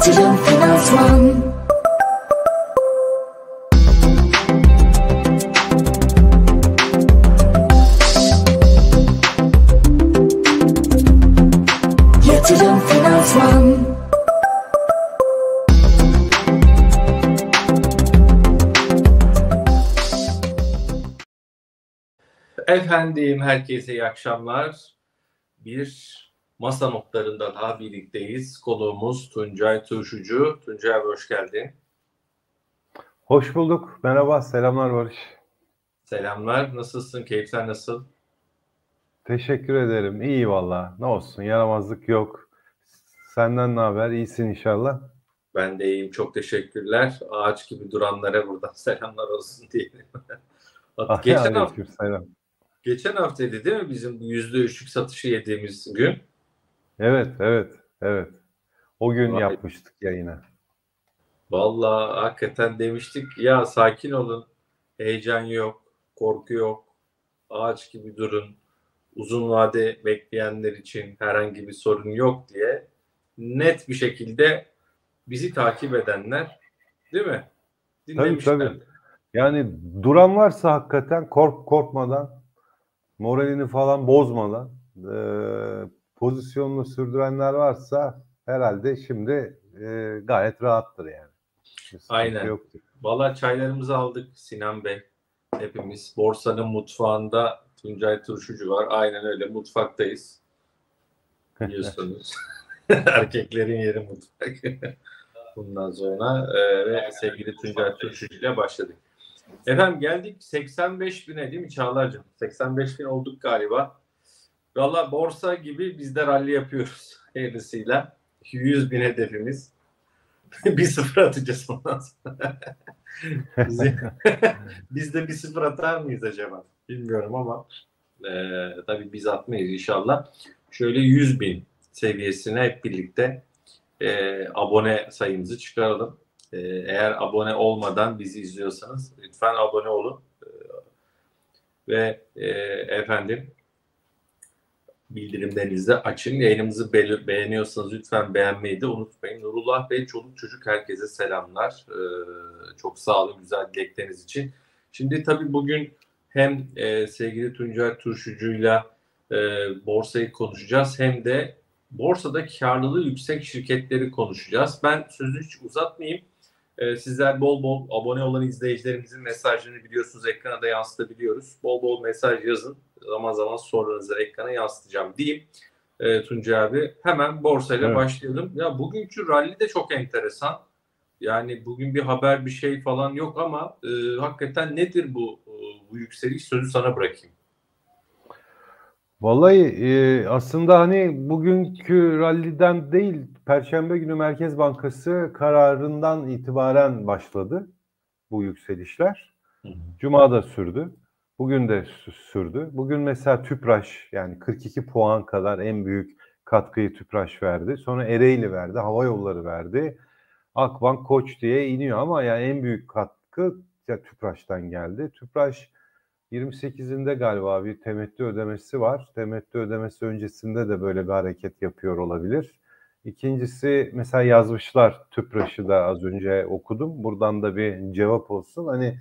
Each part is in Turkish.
Yatırım Finansman Yatırım Finansman Efendim herkese iyi akşamlar. Bir masa notlarında daha birlikteyiz. Konuğumuz Tuncay Turşucu. Tuncay abi hoş geldin. Hoş bulduk. Merhaba. Selamlar Barış. Selamlar. Nasılsın? Keyifler nasıl? Teşekkür ederim. İyi valla. Ne olsun yaramazlık yok. Senden ne haber? İyisin inşallah. Ben de iyiyim. Çok teşekkürler. Ağaç gibi duranlara buradan selamlar olsun diyelim. Ah, geçen hafta, selam. Geçen haftaydı değil mi bizim bu yüzde üçlük satışı yediğimiz gün? Evet, evet, evet. O gün Vay. yapmıştık yayını. Vallahi hakikaten demiştik ya sakin olun. Heyecan yok, korku yok. Ağaç gibi durun. Uzun vade bekleyenler için herhangi bir sorun yok diye net bir şekilde bizi takip edenler değil mi? Dinlemişler. Tabii tabii. Yani duran varsa hakikaten kork korkmadan moralini falan bozmadan e, pozisyonunu sürdürenler varsa herhalde şimdi e, gayet rahattır yani. Aynen. Yoktur. Valla çaylarımızı aldık Sinan Bey. Hepimiz borsanın mutfağında Tuncay Turşucu var. Aynen öyle mutfaktayız. Biliyorsunuz. Erkeklerin yeri mutfak. Bundan sonra e, ve sevgili Tuncay Turşucu ile başladık. Efendim geldik 85 bine değil mi Çağlar'cığım? 85 bin olduk galiba. Valla borsa gibi biz de rally yapıyoruz hayırlısıyla. 100 bin hedefimiz. bir sıfır atacağız ondan sonra. biz de bir sıfır atar mıyız acaba? Bilmiyorum ama e, tabii biz atmayız inşallah. Şöyle 100 bin seviyesine hep birlikte e, abone sayımızı çıkaralım. E, eğer abone olmadan bizi izliyorsanız lütfen abone olun. E, ve e, efendim bildirimlerinizi açın. Yayınımızı be- beğeniyorsanız lütfen beğenmeyi de unutmayın. Nurullah Bey, çoluk çocuk herkese selamlar. Ee, çok sağ olun güzel dilekleriniz için. Şimdi tabii bugün hem e, sevgili Tuncay Turşucu'yla e, borsayı konuşacağız hem de borsada karlılığı yüksek şirketleri konuşacağız. Ben sözü hiç uzatmayayım. E, sizler bol bol abone olan izleyicilerimizin mesajlarını biliyorsunuz ekrana da yansıtabiliyoruz. Bol bol mesaj yazın zaman zaman sorularınızı ekrana yansıtacağım diyeyim. E, Tuncay abi hemen borsayla evet. başlayalım. Ya bugünkü rally de çok enteresan. Yani bugün bir haber bir şey falan yok ama e, hakikaten nedir bu e, bu yükseliş sözü sana bırakayım. Vallahi e, aslında hani bugünkü ralliden değil Perşembe günü Merkez Bankası kararından itibaren başladı bu yükselişler. Cuma da sürdü. Bugün de sürdü. Bugün mesela Tüpraş yani 42 puan kadar en büyük katkıyı Tüpraş verdi. Sonra Ereğli verdi, Hava Yolları verdi. Akbank Koç diye iniyor ama yani en büyük katkı ya Tüpraş'tan geldi. Tüpraş 28'inde galiba bir temettü ödemesi var. Temettü ödemesi öncesinde de böyle bir hareket yapıyor olabilir. İkincisi mesela yazmışlar Tüpraş'ı da az önce okudum. Buradan da bir cevap olsun. Hani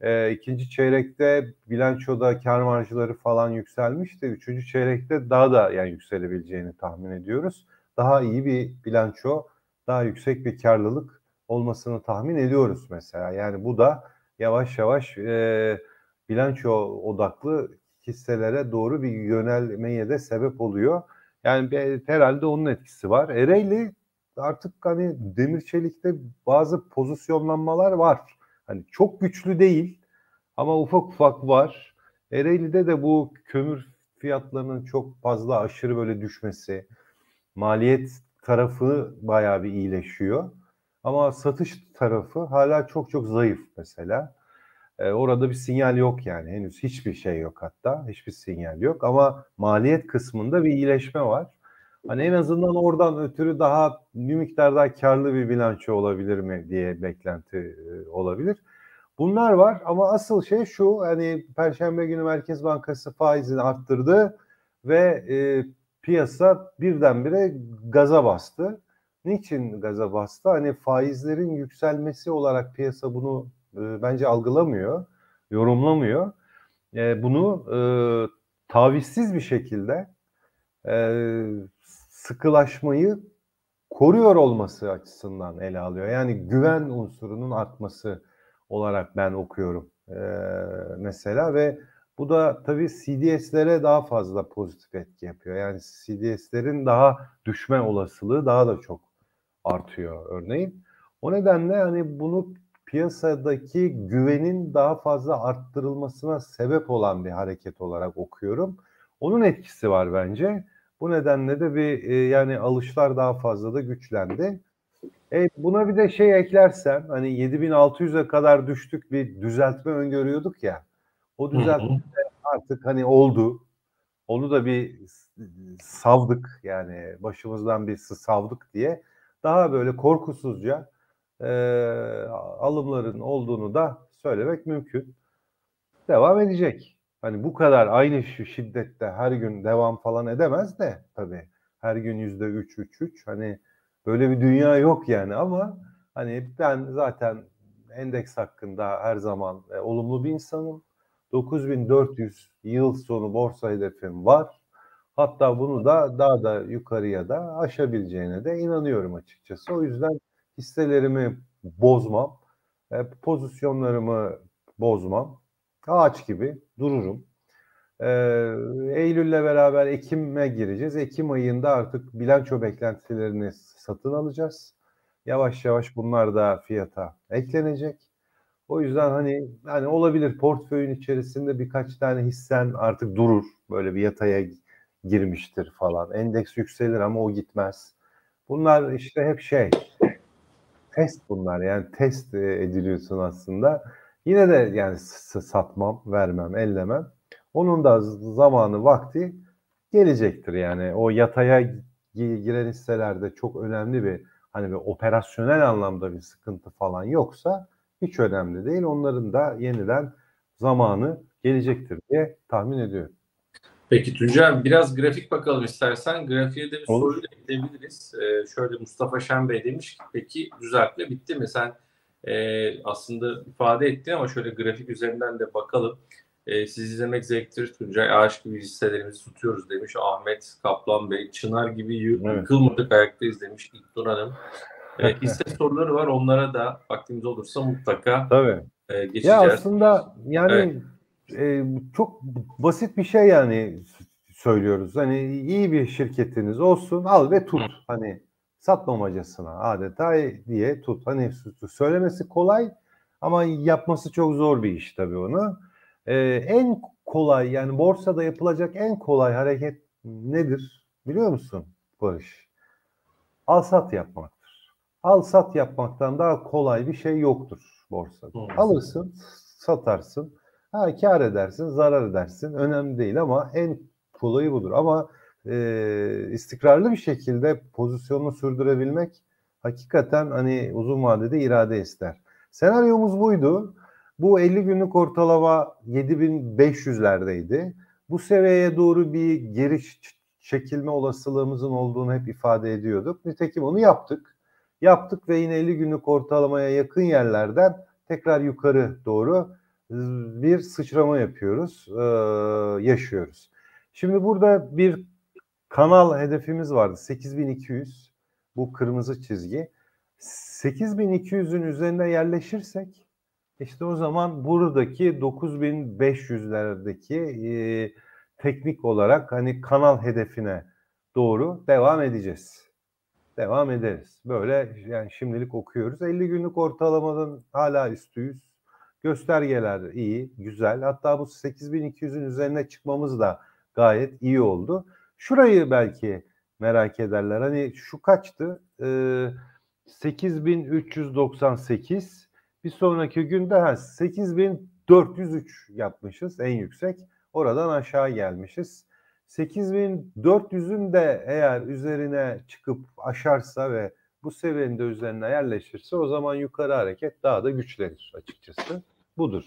e, ikinci çeyrekte bilançoda kar marjları falan yükselmişti. Üçüncü çeyrekte daha da yani yükselebileceğini tahmin ediyoruz. Daha iyi bir bilanço, daha yüksek bir karlılık olmasını tahmin ediyoruz mesela. Yani bu da yavaş yavaş e, bilanço odaklı hisselere doğru bir yönelmeye de sebep oluyor. Yani herhalde onun etkisi var. Ereğli artık hani demir çelikte bazı pozisyonlanmalar var. Hani çok güçlü değil ama ufak ufak var. Ereğli'de de bu kömür fiyatlarının çok fazla aşırı böyle düşmesi, maliyet tarafı bayağı bir iyileşiyor. Ama satış tarafı hala çok çok zayıf mesela. Ee, orada bir sinyal yok yani henüz hiçbir şey yok hatta hiçbir sinyal yok ama maliyet kısmında bir iyileşme var. Hani en azından oradan ötürü daha bir miktar daha karlı bir bilanço olabilir mi diye beklenti e, olabilir. Bunlar var ama asıl şey şu hani Perşembe günü Merkez Bankası faizini arttırdı ve e, piyasa birdenbire gaza bastı. niçin gaza bastı? Hani faizlerin yükselmesi olarak piyasa bunu e, bence algılamıyor, yorumlamıyor. E, bunu e, tavizsiz bir şekilde sıkılaşmayı koruyor olması açısından ele alıyor. Yani güven unsurunun artması olarak ben okuyorum mesela ve bu da tabii CDS'lere daha fazla pozitif etki yapıyor. Yani CDS'lerin daha düşme olasılığı daha da çok artıyor örneğin. O nedenle hani bunu piyasadaki güvenin daha fazla arttırılmasına sebep olan bir hareket olarak okuyorum. Onun etkisi var bence. Bu nedenle de bir e, yani alışlar daha fazla da güçlendi. E, buna bir de şey eklersen hani 7600'e kadar düştük bir düzeltme öngörüyorduk ya. O düzeltme artık hani oldu. Onu da bir savdık yani başımızdan bir savdık diye. Daha böyle korkusuzca e, alımların olduğunu da söylemek mümkün. Devam edecek. Hani bu kadar aynı şu şiddette her gün devam falan edemez de tabii. Her gün yüzde üç, üç, üç. Hani böyle bir dünya yok yani ama hani ben zaten endeks hakkında her zaman e, olumlu bir insanım. 9400 yıl sonu borsa hedefim var. Hatta bunu da daha da yukarıya da aşabileceğine de inanıyorum açıkçası. O yüzden hisselerimi bozmam, e, pozisyonlarımı bozmam. Ağaç gibi dururum. E, Eylül'le beraber Ekim'e gireceğiz. Ekim ayında artık bilanço beklentilerini satın alacağız. Yavaş yavaş bunlar da fiyata eklenecek. O yüzden hani hani olabilir portföyün içerisinde birkaç tane hissen artık durur. Böyle bir yataya girmiştir falan. Endeks yükselir ama o gitmez. Bunlar işte hep şey test bunlar yani test e, ediliyorsun aslında. Yine de yani satmam, vermem, ellemem. Onun da zamanı, vakti gelecektir yani. O yataya giren hisselerde çok önemli bir hani bir operasyonel anlamda bir sıkıntı falan yoksa hiç önemli değil. Onların da yeniden zamanı gelecektir diye tahmin ediyorum. Peki Tuncay biraz grafik bakalım istersen. Grafiğe de bir Olur. soru ekleyebiliriz. Ee, şöyle Mustafa Şen Bey demiş ki peki düzeltme bitti mi? Sen e, aslında ifade ettin ama şöyle grafik üzerinden de bakalım. E, siz izlemek zevktir. Tuncay Ağaç gibi hisselerimizi tutuyoruz demiş. Ahmet Kaplan Bey. Çınar gibi yıkılmadık evet. ayaktayız demiş İlknur Hanım. E, hisse soruları var. Onlara da vaktimiz olursa mutlaka Tabii. E, geçeceğiz. Ya aslında yani evet e, çok basit bir şey yani söylüyoruz. Hani iyi bir şirketiniz olsun al ve tut. Hani satmamacasına adeta diye tut. Hani söylemesi kolay ama yapması çok zor bir iş tabii onu. Ee, en kolay yani borsada yapılacak en kolay hareket nedir biliyor musun Barış? Al sat yapmaktır. Al sat yapmaktan daha kolay bir şey yoktur borsada. Alırsın, satarsın Ha kar edersin, zarar edersin. Önemli değil ama en kolayı budur. Ama e, istikrarlı bir şekilde pozisyonunu sürdürebilmek hakikaten hani uzun vadede irade ister. Senaryomuz buydu. Bu 50 günlük ortalama 7500'lerdeydi. Bu seviyeye doğru bir geri çekilme olasılığımızın olduğunu hep ifade ediyorduk. Nitekim onu yaptık. Yaptık ve yine 50 günlük ortalamaya yakın yerlerden tekrar yukarı doğru bir sıçrama yapıyoruz, yaşıyoruz. Şimdi burada bir kanal hedefimiz vardı. 8200 bu kırmızı çizgi. 8200'ün üzerine yerleşirsek işte o zaman buradaki 9500'lerdeki e, teknik olarak hani kanal hedefine doğru devam edeceğiz. Devam ederiz. Böyle yani şimdilik okuyoruz. 50 günlük ortalamadan hala üstüyüz. Göstergeler iyi, güzel. Hatta bu 8200'ün üzerine çıkmamız da gayet iyi oldu. Şurayı belki merak ederler. Hani şu kaçtı? Ee, 8398. Bir sonraki günde ha, 8403 yapmışız en yüksek. Oradan aşağı gelmişiz. 8400'ün de eğer üzerine çıkıp aşarsa ve bu seviyenin de üzerine yerleşirse o zaman yukarı hareket daha da güçlenir açıkçası budur.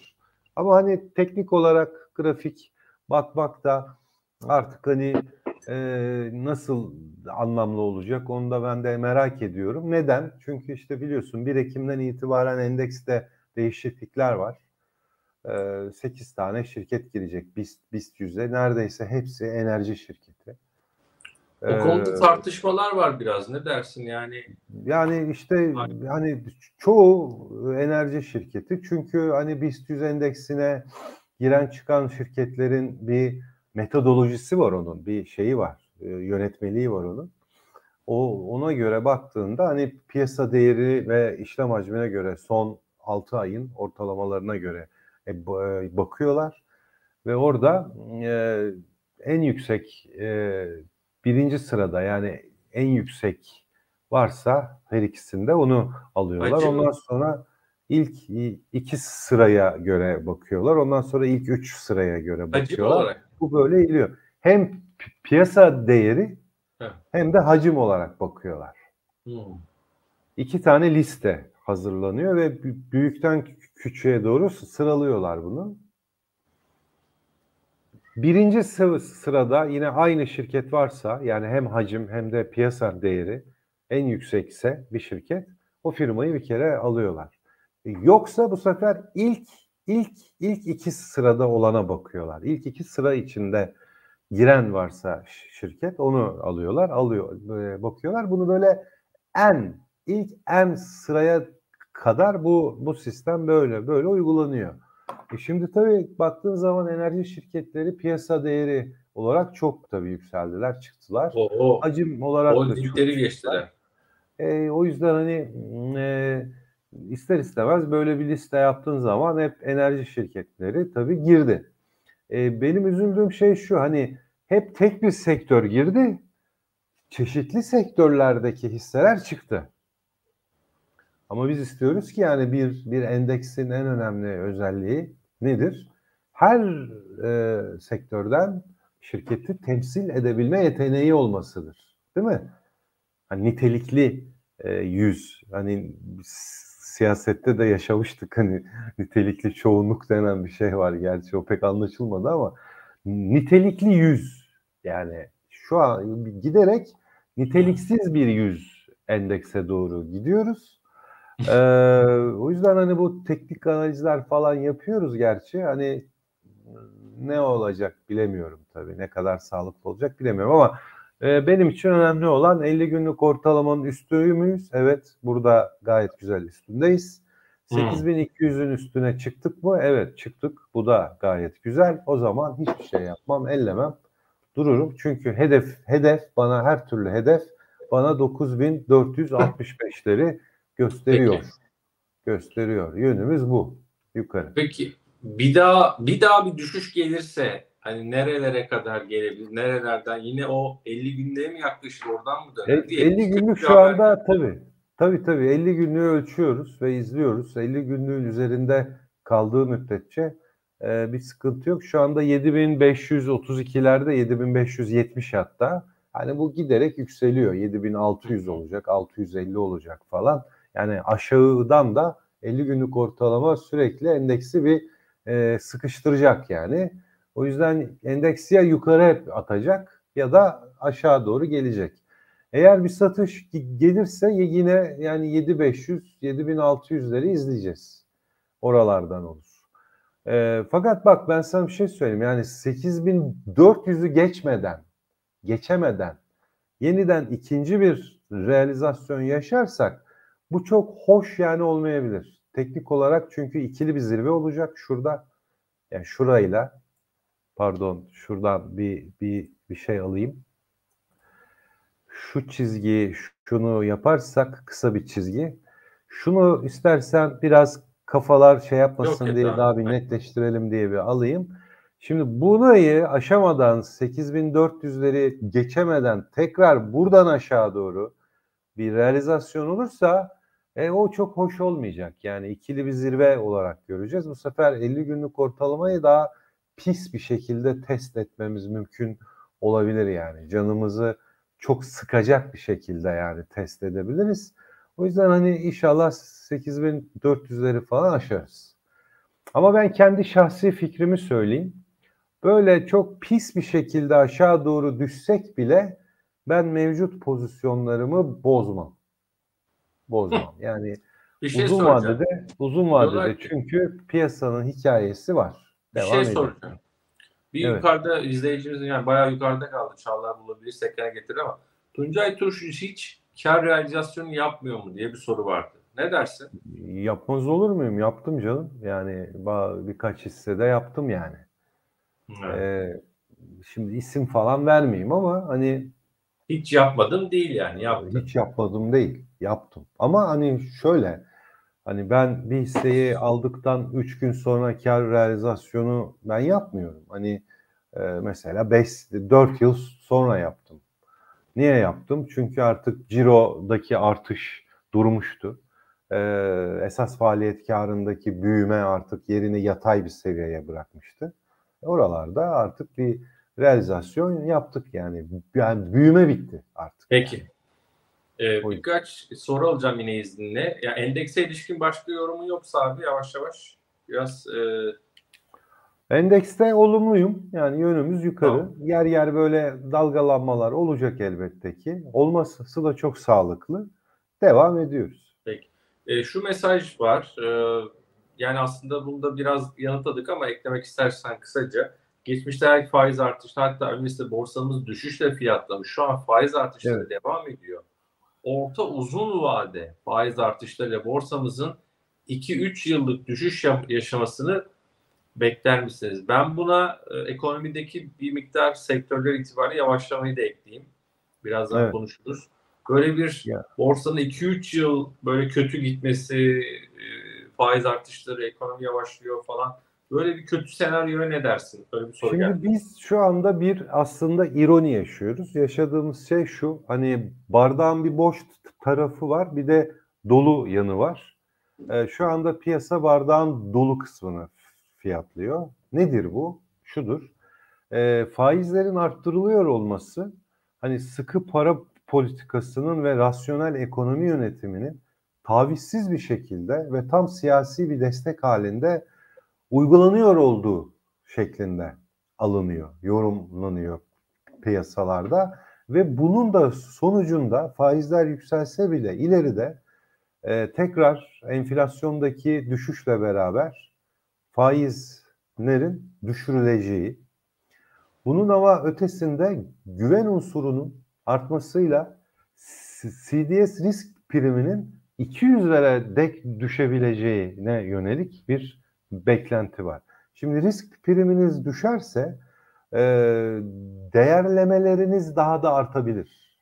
Ama hani teknik olarak grafik bakmak da artık hani e, nasıl anlamlı olacak onu da ben de merak ediyorum. Neden? Çünkü işte biliyorsun 1 Ekim'den itibaren endekste değişiklikler var. E, 8 tane şirket girecek BIST, BIST 100'e. Neredeyse hepsi enerji şirketi. O konuda Ee, tartışmalar var biraz. Ne dersin yani? Yani işte hani çoğu enerji şirketi çünkü hani BIST 100 endeksine giren çıkan şirketlerin bir metodolojisi var onun, bir şeyi var, e, yönetmeliği var onun. O ona göre baktığında hani piyasa değeri ve işlem hacmine göre son 6 ayın ortalamalarına göre e, e, bakıyorlar ve orada e, en yüksek e, birinci sırada yani en yüksek varsa her ikisinde onu alıyorlar. Acı Ondan sonra ilk iki sıraya göre bakıyorlar. Ondan sonra ilk üç sıraya göre bakıyorlar. Bu böyle iliyor. Hem pi- piyasa değeri Heh. hem de hacim olarak bakıyorlar. Hmm. İki tane liste hazırlanıyor ve bü- büyükten kü- küçüğe doğru sıralıyorlar bunu. Birinci sı- sırada yine aynı şirket varsa yani hem hacim hem de piyasa değeri en yüksekse bir şirket o firmayı bir kere alıyorlar. E, Yoksa bu sefer ilk ilk ilk iki sırada olana bakıyorlar. İlk iki sıra içinde giren varsa şirket onu alıyorlar, alıyor böyle bakıyorlar. Bunu böyle en ilk en sıraya kadar bu bu sistem böyle böyle uygulanıyor. E şimdi tabii baktığın zaman enerji şirketleri piyasa değeri olarak çok tabii yükseldiler, çıktılar. Oo. Hacim olarak da çok geçtiler. e, o yüzden hani e, ister istemez böyle bir liste yaptığın zaman hep enerji şirketleri tabii girdi. E, benim üzüldüğüm şey şu hani hep tek bir sektör girdi, çeşitli sektörlerdeki hisseler çıktı. Ama biz istiyoruz ki yani bir bir endeksin en önemli özelliği nedir? Her e, sektörden şirketi temsil edebilme yeteneği olmasıdır. Değil mi? Hani nitelikli e, yüz. Hani siyasette de yaşamıştık hani nitelikli çoğunluk denen bir şey var. Gerçi o pek anlaşılmadı ama nitelikli yüz. Yani şu an giderek niteliksiz bir yüz endekse doğru gidiyoruz. Ee, o yüzden hani bu teknik analizler falan yapıyoruz gerçi. Hani ne olacak bilemiyorum tabii. Ne kadar sağlıklı olacak bilemiyorum ama e, benim için önemli olan 50 günlük ortalamanın üstü müyüz? Evet. Burada gayet güzel üstündeyiz. Hmm. 8200'ün üstüne çıktık mı? Evet çıktık. Bu da gayet güzel. O zaman hiçbir şey yapmam, ellemem. Dururum. Çünkü hedef hedef bana her türlü hedef bana 9465'leri gösteriyor. Peki. Gösteriyor. Yönümüz bu. Yukarı. Peki bir daha bir daha bir düşüş gelirse hani nerelere kadar gelebilir? Nerelerden? Yine o 50 günlüğe mi yaklaşır? Oradan mı E, döner? Diye 50 kötü günlük şu anda tabii. Tabii tabii 50 günlüğü ölçüyoruz ve izliyoruz. 50 günlüğün üzerinde kaldığı müddetçe e, bir sıkıntı yok. Şu anda 7532'lerde 7570 hatta. Hani bu giderek yükseliyor. 7600 olacak, 650 olacak falan. Yani aşağıdan da 50 günlük ortalama sürekli endeksi bir e, sıkıştıracak yani. O yüzden endeks ya yukarı hep atacak ya da aşağı doğru gelecek. Eğer bir satış ge- gelirse yine yani 7500 7600'leri izleyeceğiz. Oralardan olur. Ee, fakat bak ben sana bir şey söyleyeyim. Yani 8400'ü geçmeden, geçemeden yeniden ikinci bir realizasyon yaşarsak bu çok hoş yani olmayabilir. Teknik olarak çünkü ikili bir zirve olacak şurada. Yani şurayla pardon şuradan bir bir bir şey alayım şu çizgiyi şunu yaparsak kısa bir çizgi. Şunu istersen biraz kafalar şey yapmasın Yok, diye yok, daha bir netleştirelim diye bir alayım. Şimdi bunayı aşamadan 8400'leri geçemeden tekrar buradan aşağı doğru bir realizasyon olursa e, o çok hoş olmayacak. Yani ikili bir zirve olarak göreceğiz. Bu sefer 50 günlük ortalamayı daha pis bir şekilde test etmemiz mümkün olabilir yani. Canımızı çok sıkacak bir şekilde yani test edebiliriz. O yüzden hani inşallah 8400'leri falan aşarız. Ama ben kendi şahsi fikrimi söyleyeyim. böyle çok pis bir şekilde aşağı doğru düşsek bile ben mevcut pozisyonlarımı bozmam. Bozmam. Yani Bir şey uzun soracağım. vadede uzun Diyorlar vadede ki- çünkü piyasanın hikayesi var. Bir Devam şey edelim. soracağım. Bir Evet. yukarıda izleyicimizin yani bayağı yukarıda kaldı. Çağlar bulabilir, ekrana getirir ama Tuncay Turşucu hiç kar realizasyonu yapmıyor mu diye bir soru vardı. Ne dersin? Yapmaz olur muyum? Yaptım canım. Yani birkaç hissede yaptım yani. Evet. Ee, şimdi isim falan vermeyeyim ama hani Hiç yapmadım değil yani yaptım. hiç yapmadım değil. Yaptım. Ama hani şöyle hani ben bir hisseyi aldıktan 3 gün sonra kar realizasyonu ben yapmıyorum. Hani e, mesela 5 4 yıl sonra yaptım. Niye yaptım? Çünkü artık cirodaki artış durmuştu. Ee, esas faaliyet karındaki büyüme artık yerini yatay bir seviyeye bırakmıştı. Oralarda artık bir realizasyon yaptık yani. Yani büyüme bitti artık. Peki. Ee, birkaç soru alacağım yine izninle. Ya endekse ilişkin başka yorumun yoksa abi yavaş yavaş biraz e, Endekste olumluyum. Yani yönümüz yukarı. Tamam. Yer yer böyle dalgalanmalar olacak elbette ki. Olması da çok sağlıklı. Devam ediyoruz. E, şu mesaj var. E, yani aslında bunda biraz yanıtladık ama eklemek istersen kısaca. Geçmişte faiz artışı hatta öncesinde borsamız düşüşle fiyatlamış. Şu an faiz artışları Evet. devam ediyor. Orta uzun vade faiz artışlarıyla borsamızın 2-3 yıllık düşüş ya- yaşamasını bekler misiniz? Ben buna e, ekonomideki bir miktar sektörler itibariyle yavaşlamayı da ekleyeyim. Birazdan Evet. konuşuruz. Böyle bir Ya. borsanın 2-3 yıl böyle kötü gitmesi, e, faiz artışları, ekonomi yavaşlıyor falan. Böyle bir kötü senaryoya ne dersin? Böyle bir soru Şimdi geldi. biz şu anda bir aslında ironi yaşıyoruz. Yaşadığımız şey şu. Hani bardağın bir boş tarafı var, bir de dolu yanı var. Ee, şu anda piyasa bardağın dolu kısmını fiyatlıyor. Nedir bu? Şudur. Ee, faizlerin arttırılıyor olması hani sıkı para politikasının ve rasyonel ekonomi yönetiminin tavizsiz bir şekilde ve tam siyasi bir destek halinde uygulanıyor olduğu şeklinde alınıyor, yorumlanıyor piyasalarda. Ve bunun da sonucunda faizler yükselse bile ileride e, tekrar enflasyondaki düşüşle beraber faizlerin düşürüleceği, bunun ama ötesinde güven unsurunun artmasıyla CDS risk priminin 200'lere dek düşebileceğine yönelik bir beklenti var. Şimdi risk priminiz düşerse e, değerlemeleriniz daha da artabilir.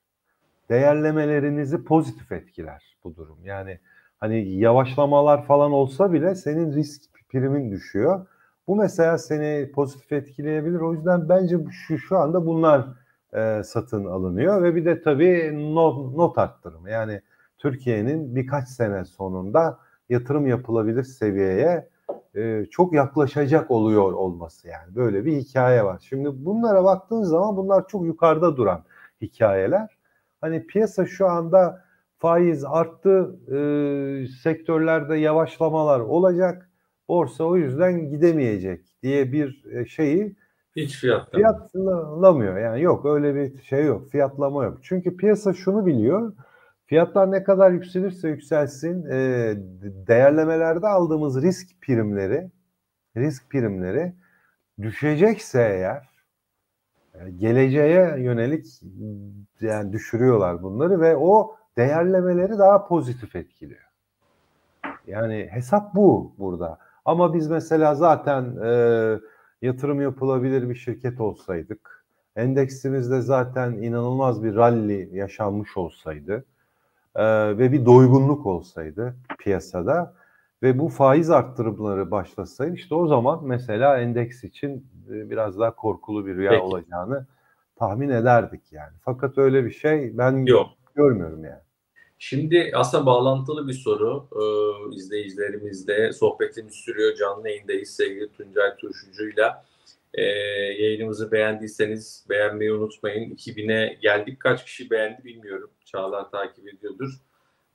Değerlemelerinizi pozitif etkiler bu durum. Yani hani yavaşlamalar falan olsa bile senin risk primin düşüyor. Bu mesela seni pozitif etkileyebilir. O yüzden bence şu, şu anda bunlar e, satın alınıyor ve bir de tabii not, not arttırımı. Yani Türkiye'nin birkaç sene sonunda yatırım yapılabilir seviyeye e, çok yaklaşacak oluyor olması yani. Böyle bir hikaye var. Şimdi bunlara baktığın zaman bunlar çok yukarıda duran hikayeler. Hani piyasa şu anda faiz arttı, e, sektörlerde yavaşlamalar olacak, borsa o yüzden gidemeyecek diye bir e, şeyi Hiç fiyat. fiyatlamıyor. Yani yok öyle bir şey yok. Fiyatlama yok. Çünkü piyasa şunu biliyor. Fiyatlar ne kadar yükselirse yükselsin e, değerlemelerde aldığımız risk primleri risk primleri düşecekse eğer e, geleceğe yönelik yani düşürüyorlar bunları ve o değerlemeleri daha pozitif etkiliyor. Yani hesap bu burada. Ama biz mesela zaten e, yatırım yapılabilir bir şirket olsaydık, endeksimizde zaten inanılmaz bir rally yaşanmış olsaydı e, ve bir doygunluk olsaydı piyasada ve bu faiz arttırımları başlasaydı işte o zaman mesela endeks için e, biraz daha korkulu bir rüya Peki. olacağını tahmin ederdik yani. Fakat öyle bir şey ben Yok. görmüyorum yani. Şimdi aslında bağlantılı bir soru. Ee, izleyicilerimizle sohbetimiz sürüyor. Canlı yayındayız sevgili Tuncay Turşucu'yla. Ee, yayınımızı beğendiyseniz beğenmeyi unutmayın. 2000'e geldik. Kaç kişi beğendi bilmiyorum. Çağlar takip ediyordur.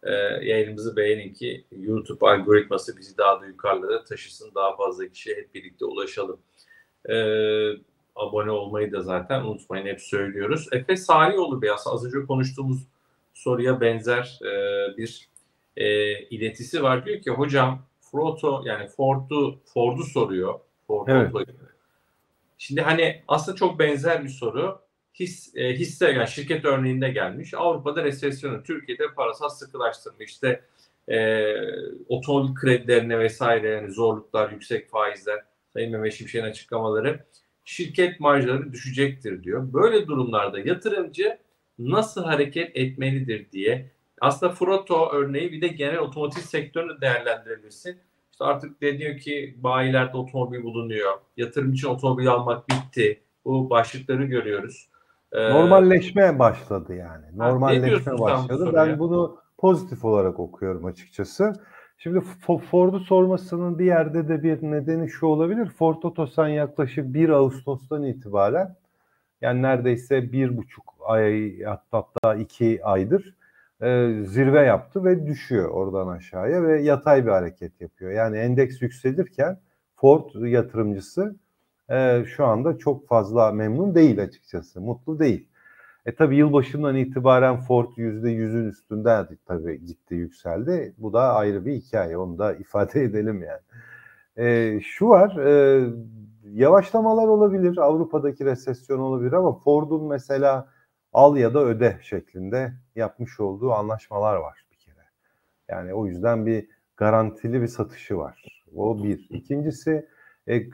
Ee, yayınımızı beğenin ki YouTube algoritması bizi daha da yukarılara taşısın. Daha fazla kişiye hep birlikte ulaşalım. Ee, abone olmayı da zaten unutmayın hep söylüyoruz. Efe Salioğlu Beyaz az önce konuştuğumuz soruya benzer e, bir e, iletisi var. Diyor ki hocam Froto yani Ford'u Ford'u soruyor. Ford Evet. Şimdi hani aslında çok benzer bir soru. His, e, hisse yani şirket örneğinde gelmiş. Avrupa'da resesyonu, Türkiye'de parasal sıkılaştırma, işte e, otomobil kredilerine vesaire yani zorluklar, yüksek faizler, Sayın Mehmet Şimşek'in açıklamaları şirket marjları düşecektir diyor. Böyle durumlarda yatırımcı nasıl hareket etmelidir diye aslında Froto örneği bir de genel otomotiv sektörünü değerlendirebilirsin. İşte artık deniyor ki bayilerde otomobil bulunuyor. Yatırım için otomobil almak bitti. Bu başlıkları görüyoruz. Ee, Normalleşme başladı yani. Normalleşme başladı. Ben bunu pozitif olarak okuyorum açıkçası. Şimdi Ford'u sormasının bir yerde de bir nedeni şu olabilir. Ford Otosan yaklaşık 1 Ağustos'tan itibaren yani neredeyse bir buçuk ay hatta iki aydır e, zirve yaptı ve düşüyor oradan aşağıya ve yatay bir hareket yapıyor. Yani endeks yükselirken Ford yatırımcısı e, şu anda çok fazla memnun değil açıkçası. Mutlu değil. E tabi yılbaşından itibaren Ford %100'ün üstünde tabii gitti yükseldi. Bu da ayrı bir hikaye. Onu da ifade edelim yani. E, şu var e, yavaşlamalar olabilir. Avrupa'daki resesyon olabilir ama Ford'un mesela al ya da öde şeklinde yapmış olduğu anlaşmalar var bir kere. Yani o yüzden bir garantili bir satışı var. O bir. İkincisi e,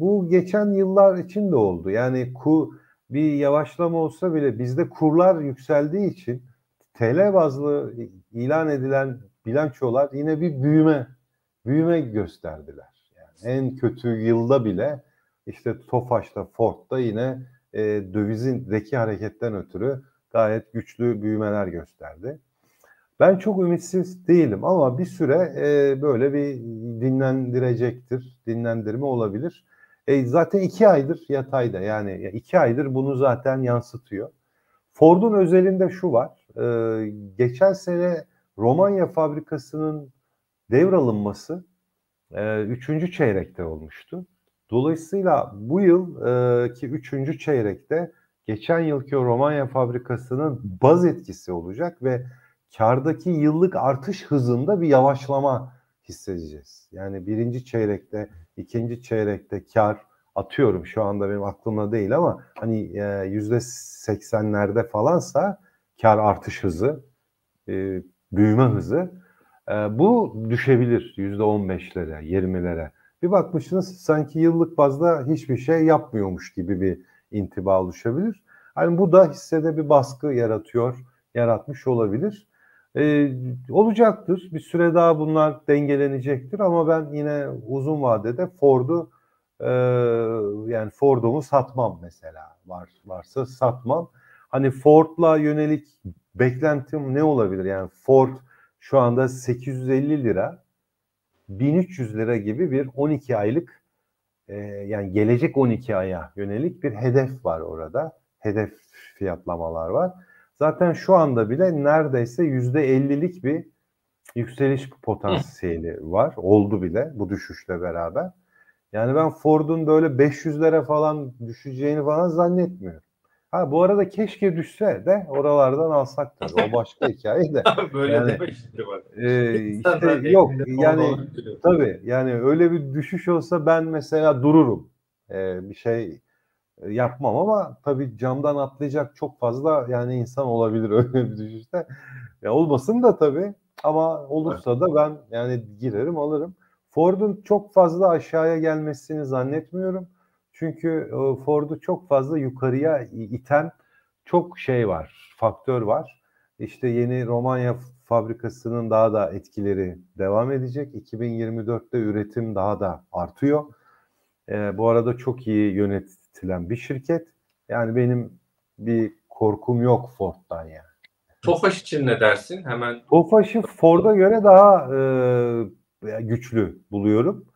bu geçen yıllar için de oldu. Yani ku bir yavaşlama olsa bile bizde kurlar yükseldiği için TL bazlı ilan edilen bilançolar yine bir büyüme büyüme gösterdiler. Yani en kötü yılda bile işte Tofaş'ta, Ford'da yine e, dövizindeki hareketten ötürü gayet güçlü büyümeler gösterdi. Ben çok ümitsiz değilim ama bir süre e, böyle bir dinlendirecektir, dinlendirme olabilir. E, zaten iki aydır yatayda yani ya iki aydır bunu zaten yansıtıyor. Ford'un özelinde şu var, e, geçen sene Romanya fabrikasının devralınması e, üçüncü çeyrekte olmuştu. Dolayısıyla bu yıl e, ki üçüncü çeyrekte geçen yılki Romanya fabrikasının baz etkisi olacak ve kardaki yıllık artış hızında bir yavaşlama hissedeceğiz. Yani birinci çeyrekte, ikinci çeyrekte kar atıyorum şu anda benim aklımda değil ama hani yüzde seksenlerde falansa kar artış hızı, e, büyüme hızı e, bu düşebilir yüzde on beşlere, yirmilere. Bir bakmışsınız sanki yıllık bazda hiçbir şey yapmıyormuş gibi bir intiba oluşabilir. Hani bu da hissede bir baskı yaratıyor, yaratmış olabilir. Ee, olacaktır. Bir süre daha bunlar dengelenecektir ama ben yine uzun vadede Ford'u e, yani Ford'umu satmam mesela. Var varsa satmam. Hani Ford'la yönelik beklentim ne olabilir? Yani Ford şu anda 850 lira 1300 lira gibi bir 12 aylık e, yani gelecek 12 aya yönelik bir hedef var orada. Hedef fiyatlamalar var. Zaten şu anda bile neredeyse %50'lik bir yükseliş potansiyeli var. Oldu bile bu düşüşle beraber. Yani ben Ford'un böyle 500'lere falan düşeceğini falan zannetmiyorum. Ha bu arada keşke düşse de oralardan alsak tabii. O başka hikaye de. Böyle Yani, deme bak. Ee, İnsan işte yok yani. Tabii yani öyle bir düşüş olsa ben mesela dururum. Ee, bir şey e, yapmam ama tabii camdan atlayacak çok fazla yani insan olabilir öyle bir düşüşte. Ya olmasın da tabii ama olursa da ben yani girerim alırım. Ford'un çok fazla aşağıya gelmesini zannetmiyorum. Çünkü e, Ford'u çok fazla yukarıya iten çok şey var, faktör var. İşte yeni Romanya fabrikasının daha da etkileri devam edecek. 2024'te üretim daha da artıyor. Ee, bu arada çok iyi yönetilen bir şirket. Yani benim bir korkum yok Ford'dan yani. Tofaş için ne dersin? Hemen Tofaş'ı Ford'a göre daha e, güçlü buluyorum.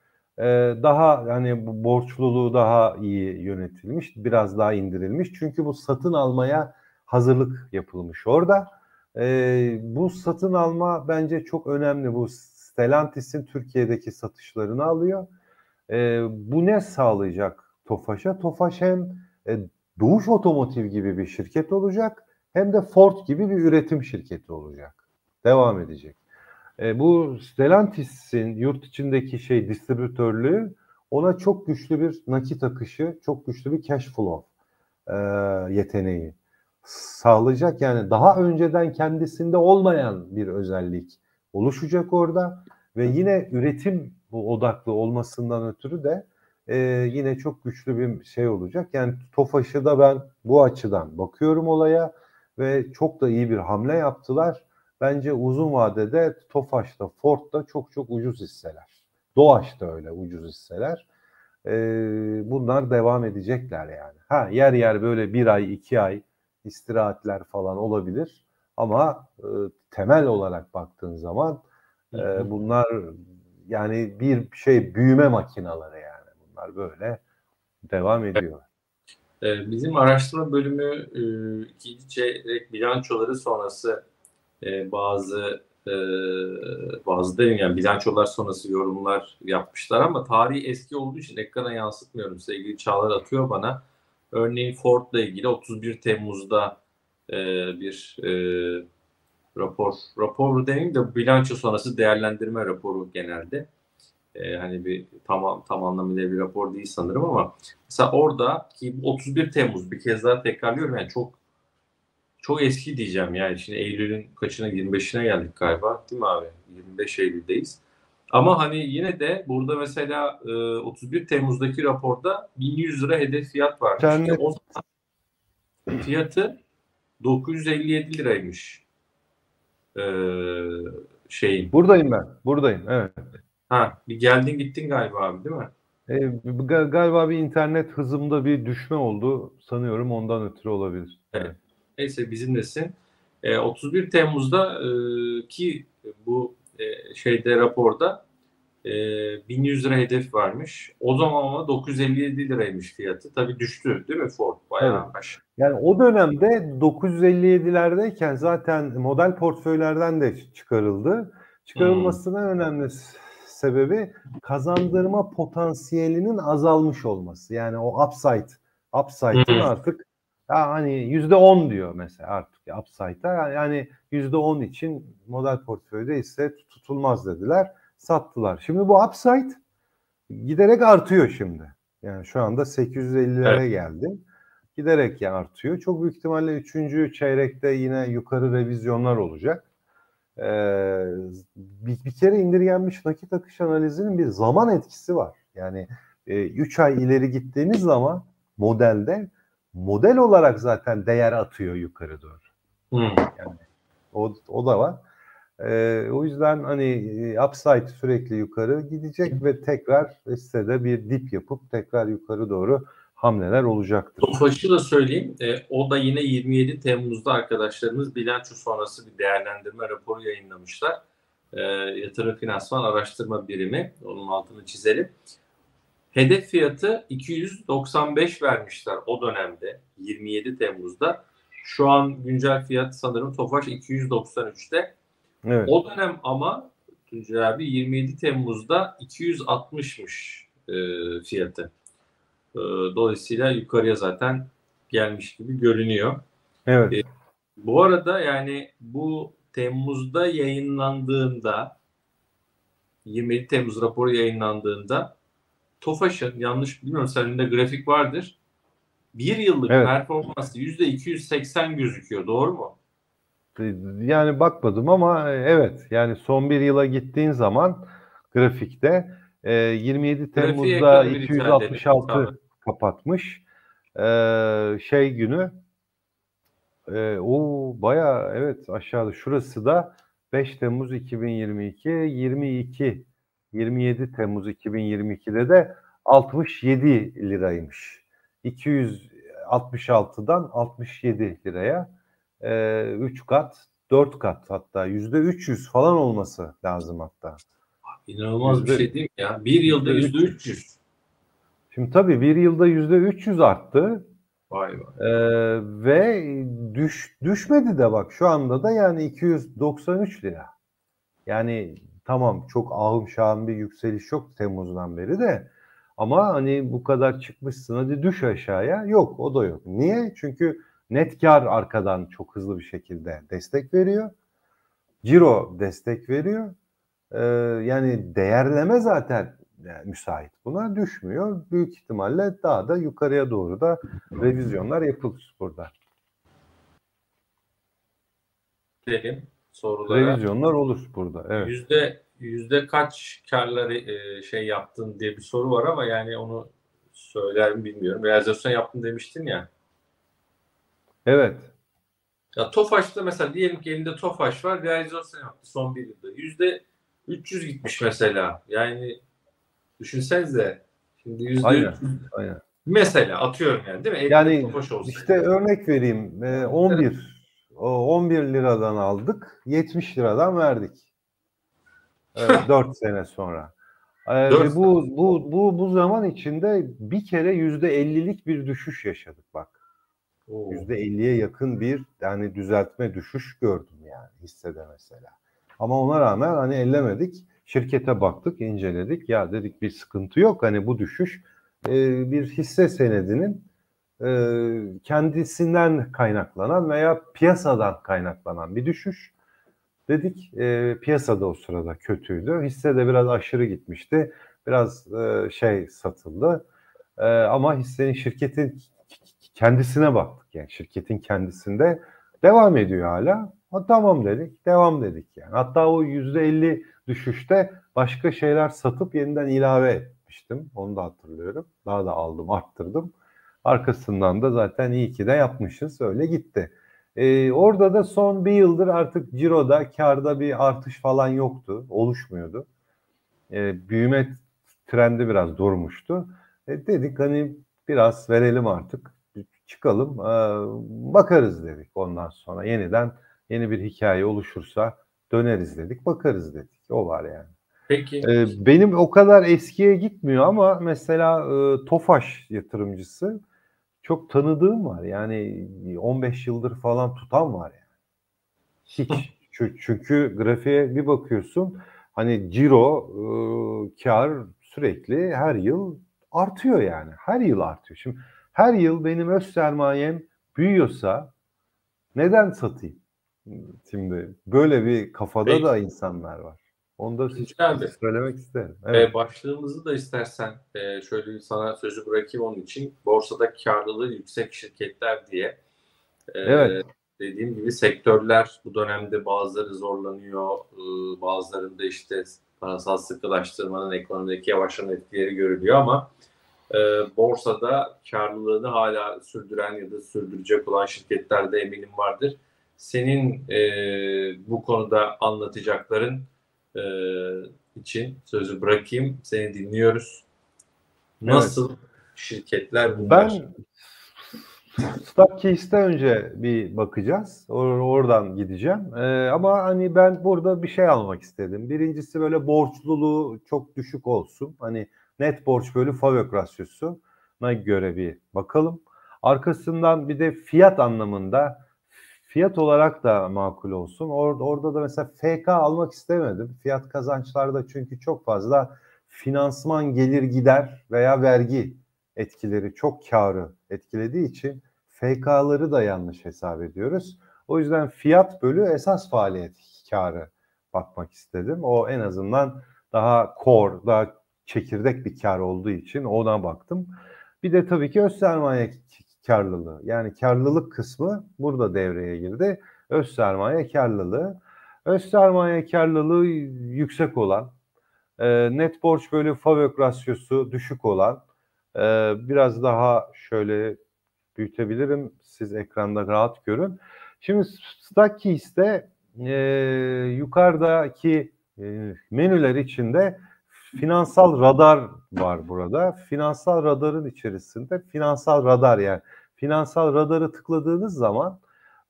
Daha hani bu borçluluğu daha iyi yönetilmiş, biraz daha indirilmiş. Çünkü bu satın almaya hazırlık yapılmış orada. E, bu satın alma bence çok önemli. Bu Stellantis'in Türkiye'deki satışlarını alıyor. E, bu ne sağlayacak Tofaş'a. Tofaş hem e, Doğuş Otomotiv gibi bir şirket olacak hem de Ford gibi bir üretim şirketi olacak. Devam edecek. E, bu Stellantis'in yurt içindeki şey distribütörlüğü ona çok güçlü bir nakit akışı, çok güçlü bir cash flow e, yeteneği sağlayacak. Yani daha önceden kendisinde olmayan bir özellik oluşacak orada ve yine üretim odaklı olmasından ötürü de e, yine çok güçlü bir şey olacak. Yani Tofaş'ı da ben bu açıdan bakıyorum olaya ve çok da iyi bir hamle yaptılar. Bence uzun vadede Tofaş'ta, Ford'da çok çok ucuz hisseler. Doğaç'ta öyle ucuz hisseler. E, bunlar devam edecekler yani. Ha yer yer böyle bir ay, iki ay istirahatler falan olabilir. Ama e, temel olarak baktığın zaman e, bunlar yani bir şey büyüme makinaları yani. Bunlar böyle devam ediyor. Ee, bizim araştırma bölümü e, ikinci çeyrek bilançoları sonrası e, bazı e, bazı değil yani bilançolar sonrası yorumlar yapmışlar ama tarihi eski olduğu için ekrana yansıtmıyorum. Sevgili Çağlar atıyor bana. Örneğin Ford'la ilgili 31 Temmuz'da e, bir e, rapor, rapor demeyeyim de bilanço sonrası değerlendirme raporu genelde. E, hani bir tamam tam anlamıyla bir rapor değil sanırım ama mesela orada ki 31 Temmuz bir kez daha tekrarlıyorum yani çok çok eski diyeceğim yani şimdi Eylül'ün kaçına 25'ine geldik galiba değil mi abi? 25 Eylül'deyiz. Ama hani yine de burada mesela e, 31 Temmuz'daki raporda 1100 lira hedef fiyat var. Cennet. o fiyatı 957 liraymış. E, şeyin. Buradayım ben. Buradayım. Evet. Ha, bir geldin gittin galiba abi değil mi? E, ga- galiba bir internet hızımda bir düşme oldu. Sanıyorum ondan ötürü olabilir. Evet. Neyse bizimlesin. E, 31 Temmuz'da e, ki bu e, şeyde raporda e, 1100 lira hedef varmış. O zaman ama 957 liraymış fiyatı. Tabii düştü değil mi Ford? Bayağı Evet. aşağı. Yani o dönemde 957'lerdeyken zaten model portföylerden de çıkarıldı. Çıkarılmasının en önemli sebebi kazandırma potansiyelinin azalmış olması. Yani o upside, upside'ın hı. artık ya hani yüzde on diyor mesela artık upside'a yani yüzde on için model portföyde ise tutulmaz dediler, sattılar. Şimdi bu upside giderek artıyor şimdi. Yani şu anda 850'lere Evet. geldi. Giderek ya artıyor. Çok büyük ihtimalle 3. çeyrekte yine yukarı revizyonlar olacak. Ee, bir, bir kere indirgenmiş nakit akış analizinin bir zaman etkisi var. Yani 3 ay ileri gittiğiniz zaman modelde model olarak zaten değer atıyor yukarı doğru. Hı. O, o da var. Ee, o yüzden hani e, upside sürekli yukarı gidecek ve tekrar hissede bir dip yapıp tekrar yukarı doğru hamleler olacaktır. Tofaş'ı da söyleyeyim. E, o da yine 27 Temmuz'da arkadaşlarımız bilanço sonrası bir değerlendirme raporu yayınlamışlar. E, Yatırım Finansman Araştırma Birimi. Onun altını çizelim. Hedef fiyatı 295 vermişler o dönemde 27 Temmuz'da. Şu an güncel fiyat sanırım Tofaş 293'te. Evet. O dönem ama Tuncay abi 27 Temmuz'da 260'mış e, fiyatı. E, dolayısıyla yukarıya zaten gelmiş gibi görünüyor. Evet. Bu arada yani bu Temmuz'da yayınlandığında 27 Temmuz raporu yayınlandığında Tofaş'ın yanlış bilmiyorum senin grafik vardır. Bir yıllık Evet. performansı %280 gözüküyor. Doğru mu? Yani bakmadım ama e, evet yani son bir yıla gittiğin zaman grafikte e, 27 Grafiği Temmuz'da ekrana bir rica edelim. 266 Tabii. kapatmış. E, şey günü e, o baya evet aşağıda şurası da 5 Temmuz 2022 22 27 Temmuz 2022'de de 67 liraymış. 266'dan 67 liraya 3 kat 4 kat hatta yüzde 300 falan olması lazım hatta. İnanılmaz bir Yüzde- şey değil mi ya? Bir yılda yüzde 300. Şimdi tabii bir yılda yüzde 300 arttı Vay vay. Ee, ve düş, düşmedi de bak şu anda da yani 293 lira. Yani tamam çok ahım şahım bir yükseliş yok Temmuz'dan beri de Ama hani bu kadar çıkmışsın hadi düş aşağıya. Yok o da yok. Niye? Çünkü net kar arkadan çok hızlı bir şekilde destek veriyor. Ciro destek veriyor. Ee, yani değerleme zaten yani müsait buna düşmüyor. Büyük ihtimalle daha da yukarıya doğru da revizyonlar yapılır burada. Gidelim sorulara. Revizyonlar olur burada. Evet. Yüzde yüzde kaç karları e, şey yaptın diye bir soru var ama yani onu söyler mi bilmiyorum. Realizasyon yaptın demiştin ya. Evet. Ya Tofaş'ta mesela diyelim ki elinde Tofaş var realizasyon yaptı son bir yılda. Yüzde 300 gitmiş mesela. Yani düşünsenize şimdi yüzde Aynen. 300 Aynen. mesela atıyorum yani değil mi? Elinde Yani Tofaş olsaydı. İşte örnek vereyim. Ee, 11 o 11 liradan aldık. 70 liradan verdik. Evet, 4 sene sonra. Ee, bu bu bu bu zaman içinde bir kere %50'lik bir düşüş yaşadık bak. Oo. %50'ye yakın bir yani düzeltme düşüş gördüm yani hissede mesela. Ama ona rağmen hani ellemedik. Şirkete baktık, inceledik. Ya dedik bir sıkıntı yok. Hani bu düşüş e, bir hisse senedinin e, kendisinden kaynaklanan veya piyasadan kaynaklanan bir düşüş. Dedik e, piyasada o sırada kötüydü. Hisse de biraz aşırı gitmişti. Biraz e, şey satıldı. E, ama hissenin şirketin kendisine baktık. Yani şirketin kendisinde devam ediyor hala. Ha, tamam dedik, devam dedik yani. Hatta o yüzde elli düşüşte başka şeyler satıp yeniden ilave etmiştim. Onu da hatırlıyorum. Daha da aldım, arttırdım. Arkasından da zaten iyi ki de yapmışız. Öyle gitti. Ee, orada da son bir yıldır artık ciroda, karda bir artış falan yoktu. Oluşmuyordu. Ee, büyüme trendi biraz durmuştu. E, dedik hani biraz verelim artık. Çıkalım. Ee, bakarız dedik ondan sonra. Yeniden yeni bir hikaye oluşursa döneriz dedik. Bakarız dedik. O var yani. Peki. Ee, benim o kadar eskiye gitmiyor ama mesela e, Tofaş yatırımcısı çok tanıdığım var. Yani 15 yıldır falan tutan var yani. Hiç. Çünkü, çünkü grafiğe bir bakıyorsun hani ciro e, kar sürekli her yıl artıyor yani. Her yıl artıyor. Şimdi her yıl benim öz sermayem büyüyorsa neden satayım? Şimdi böyle bir kafada Peki. da insanlar var. Onu da Güzel abi. söylemek isterim. Evet. Ee, başlığımızı da istersen e, şöyle sana sözü bırakayım onun için. Borsada karlılığı yüksek şirketler diye. Ee, Evet. Dediğim gibi sektörler bu dönemde bazıları zorlanıyor. Ee, bazılarında işte parasal sıkılaştırmanın ekonomideki yavaşlama etkileri görülüyor ama e, borsada karlılığını hala sürdüren ya da sürdürecek olan şirketlerde eminim vardır. Senin e, bu konuda anlatacakların e, için sözü bırakayım. Seni dinliyoruz. Nasıl şirketler bunlar? Ben Stockcase'de önce bir bakacağız. Or- oradan gideceğim. Ee, ama hani ben burada bir şey almak istedim. Birincisi böyle borçluluğu çok düşük olsun. Hani net borç bölü FAVÖK rasyosuna göre bir bakalım. Arkasından bir de fiyat anlamında fiyat olarak da makul olsun. Orada, orada da mesela FK almak istemedim. Fiyat kazançlarda çünkü çok fazla finansman gelir gider veya vergi etkileri çok karı etkilediği için FK'ları da yanlış hesap ediyoruz. O yüzden fiyat bölü esas faaliyet karı bakmak istedim. O en azından daha core, daha çekirdek bir kar olduğu için ona baktım. Bir de tabii ki öz sermaye karlılığı. Yani karlılık kısmı burada devreye girdi. Öz sermaye karlılığı. Öz sermaye karlılığı yüksek olan, e, net borç bölü FAVÖK rasyosu düşük olan, e, biraz daha şöyle büyütebilirim. Siz ekranda rahat görün. Şimdi Stockkeys'te e, yukarıdaki e, menüler içinde finansal radar var burada. Finansal radarın içerisinde finansal radar yani finansal radarı tıkladığınız zaman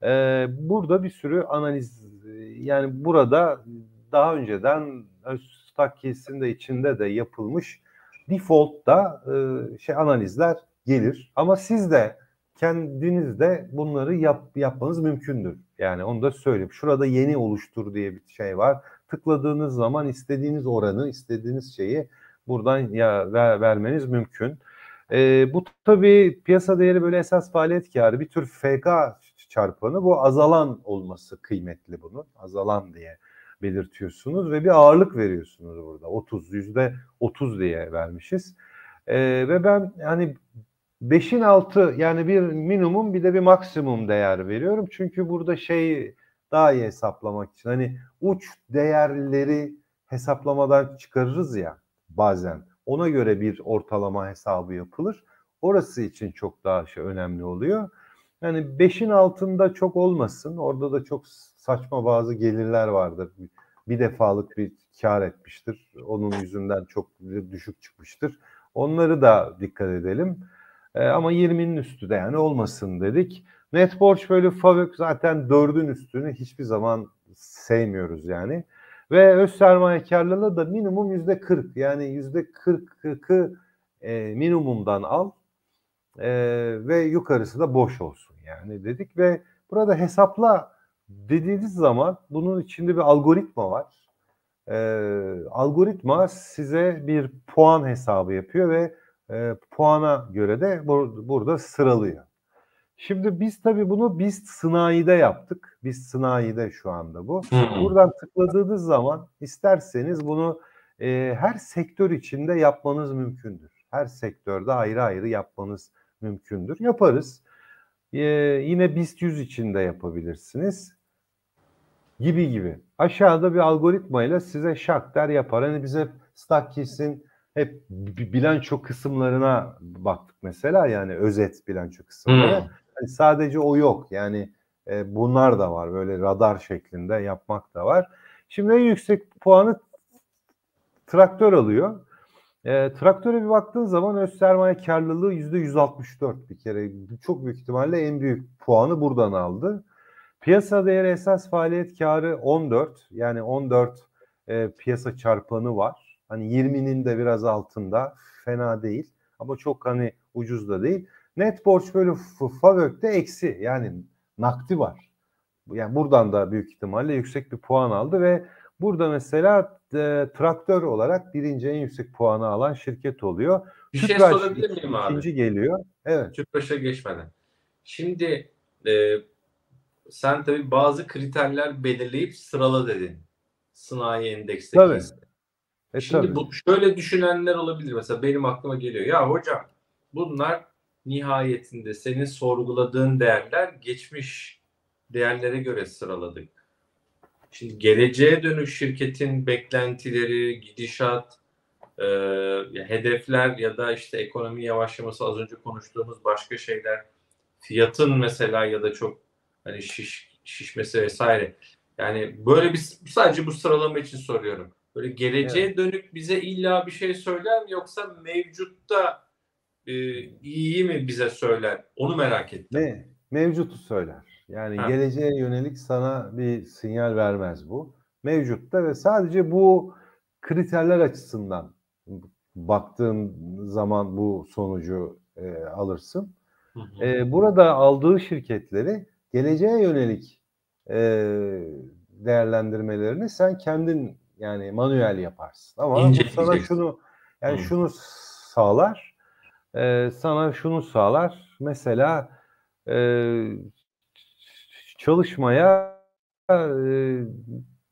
e, burada bir sürü analiz yani burada daha önceden Stockkeys'in de içinde de yapılmış default'ta e, şey analizler gelir. Ama siz de kendiniz de bunları yap, yapmanız mümkündür. Yani onu da söyleyeyim. Şurada yeni oluştur diye bir şey var. Tıkladığınız zaman istediğiniz oranı, istediğiniz şeyi buradan ya ver, vermeniz mümkün. E, bu tabii piyasa değeri böyle esas faaliyet karı bir tür FK çarpanı bu azalan olması kıymetli bunun. Azalan diye belirtiyorsunuz ve bir ağırlık veriyorsunuz burada. 30 yüzde 30 diye vermişiz. E, ve ben yani 5'in altı yani bir minimum bir de bir maksimum değer veriyorum. Çünkü burada şey daha iyi hesaplamak için hani uç değerleri hesaplamadan çıkarırız ya bazen. Ona göre bir ortalama hesabı yapılır. Orası için çok daha şey önemli oluyor. Yani 5'in altında çok olmasın. Orada da çok saçma bazı gelirler vardır. Bir defalık bir kar etmiştir. Onun yüzünden çok düşük çıkmıştır. Onları da dikkat edelim. E, ama 20'nin üstü de yani olmasın dedik. Net borç bölü FAVÖK zaten 4'ün üstünü hiçbir zaman sevmiyoruz yani. Ve öz sermaye karlılığı da minimum yüzde 40 yani yüzde 40'ı e, minimumdan al e, ve yukarısı da boş olsun yani dedik ve burada hesapla dediğiniz zaman bunun içinde bir algoritma var. E, algoritma size bir puan hesabı yapıyor ve e, puana göre de bur- burada sıralıyor. Şimdi biz tabii bunu biz sınayide yaptık. Biz sınayide şu anda bu. Hmm. Buradan tıkladığınız zaman isterseniz bunu e, her sektör içinde yapmanız mümkündür. Her sektörde ayrı ayrı yapmanız mümkündür. Yaparız. E, yine BIST 100 içinde yapabilirsiniz. Gibi gibi. Aşağıda bir algoritmayla size şak der yapar. Hani bize Stackis'in hep bi- bilanço kısımlarına baktık mesela yani özet bilanço kısımları. Hmm. Hani sadece o yok yani e, bunlar da var böyle radar şeklinde yapmak da var. Şimdi en yüksek puanı traktör alıyor. E, traktöre bir baktığın zaman öz sermaye karlılığı yüzde 164 bir kere. Çok büyük ihtimalle en büyük puanı buradan aldı. Piyasa değeri esas faaliyet karı 14. Yani 14 e, piyasa çarpanı var. Hani 20'nin de biraz altında. Fena değil. Ama çok hani ucuz da değil. Net borç bölü FAVÖK'te eksi. Yani nakdi var. Yani buradan da büyük ihtimalle yüksek bir puan aldı ve burada mesela e, traktör olarak birinci en yüksek puanı alan şirket oluyor. Bir şey Tüpraş sorabilir ik- miyim abi? ikinci geliyor. Evet. Tüpraş'a geçmeden. Şimdi e, sen tabii bazı kriterler belirleyip sırala dedin. Sınai endeksteki. Tabii. E, Şimdi tabii. bu şöyle düşünenler olabilir. Mesela benim aklıma geliyor. Ya hocam bunlar nihayetinde senin sorguladığın değerler geçmiş değerlere göre sıraladık. Şimdi geleceğe dönük şirketin beklentileri, gidişat, e, hedefler ya da işte ekonomi yavaşlaması az önce konuştuğumuz başka şeyler, fiyatın mesela ya da çok hani şiş, şişmesi vesaire. Yani böyle bir sadece bu sıralama için soruyorum. Böyle geleceğe dönük bize illa bir şey söyler mi yoksa mevcutta e, iyi mi bize söyler? Onu merak ettim. Ne? Mevcutu söyler. Yani Ha. geleceğe yönelik sana bir sinyal vermez bu. Mevcutta ve sadece bu kriterler açısından baktığın zaman bu sonucu e, alırsın. Hı hı. E, burada aldığı şirketleri geleceğe yönelik e, değerlendirmelerini sen kendin yani manuel yaparsın. Ama bu sana şunu yani Hı. şunu sağlar. E, sana şunu sağlar. Mesela e, çalışmaya e,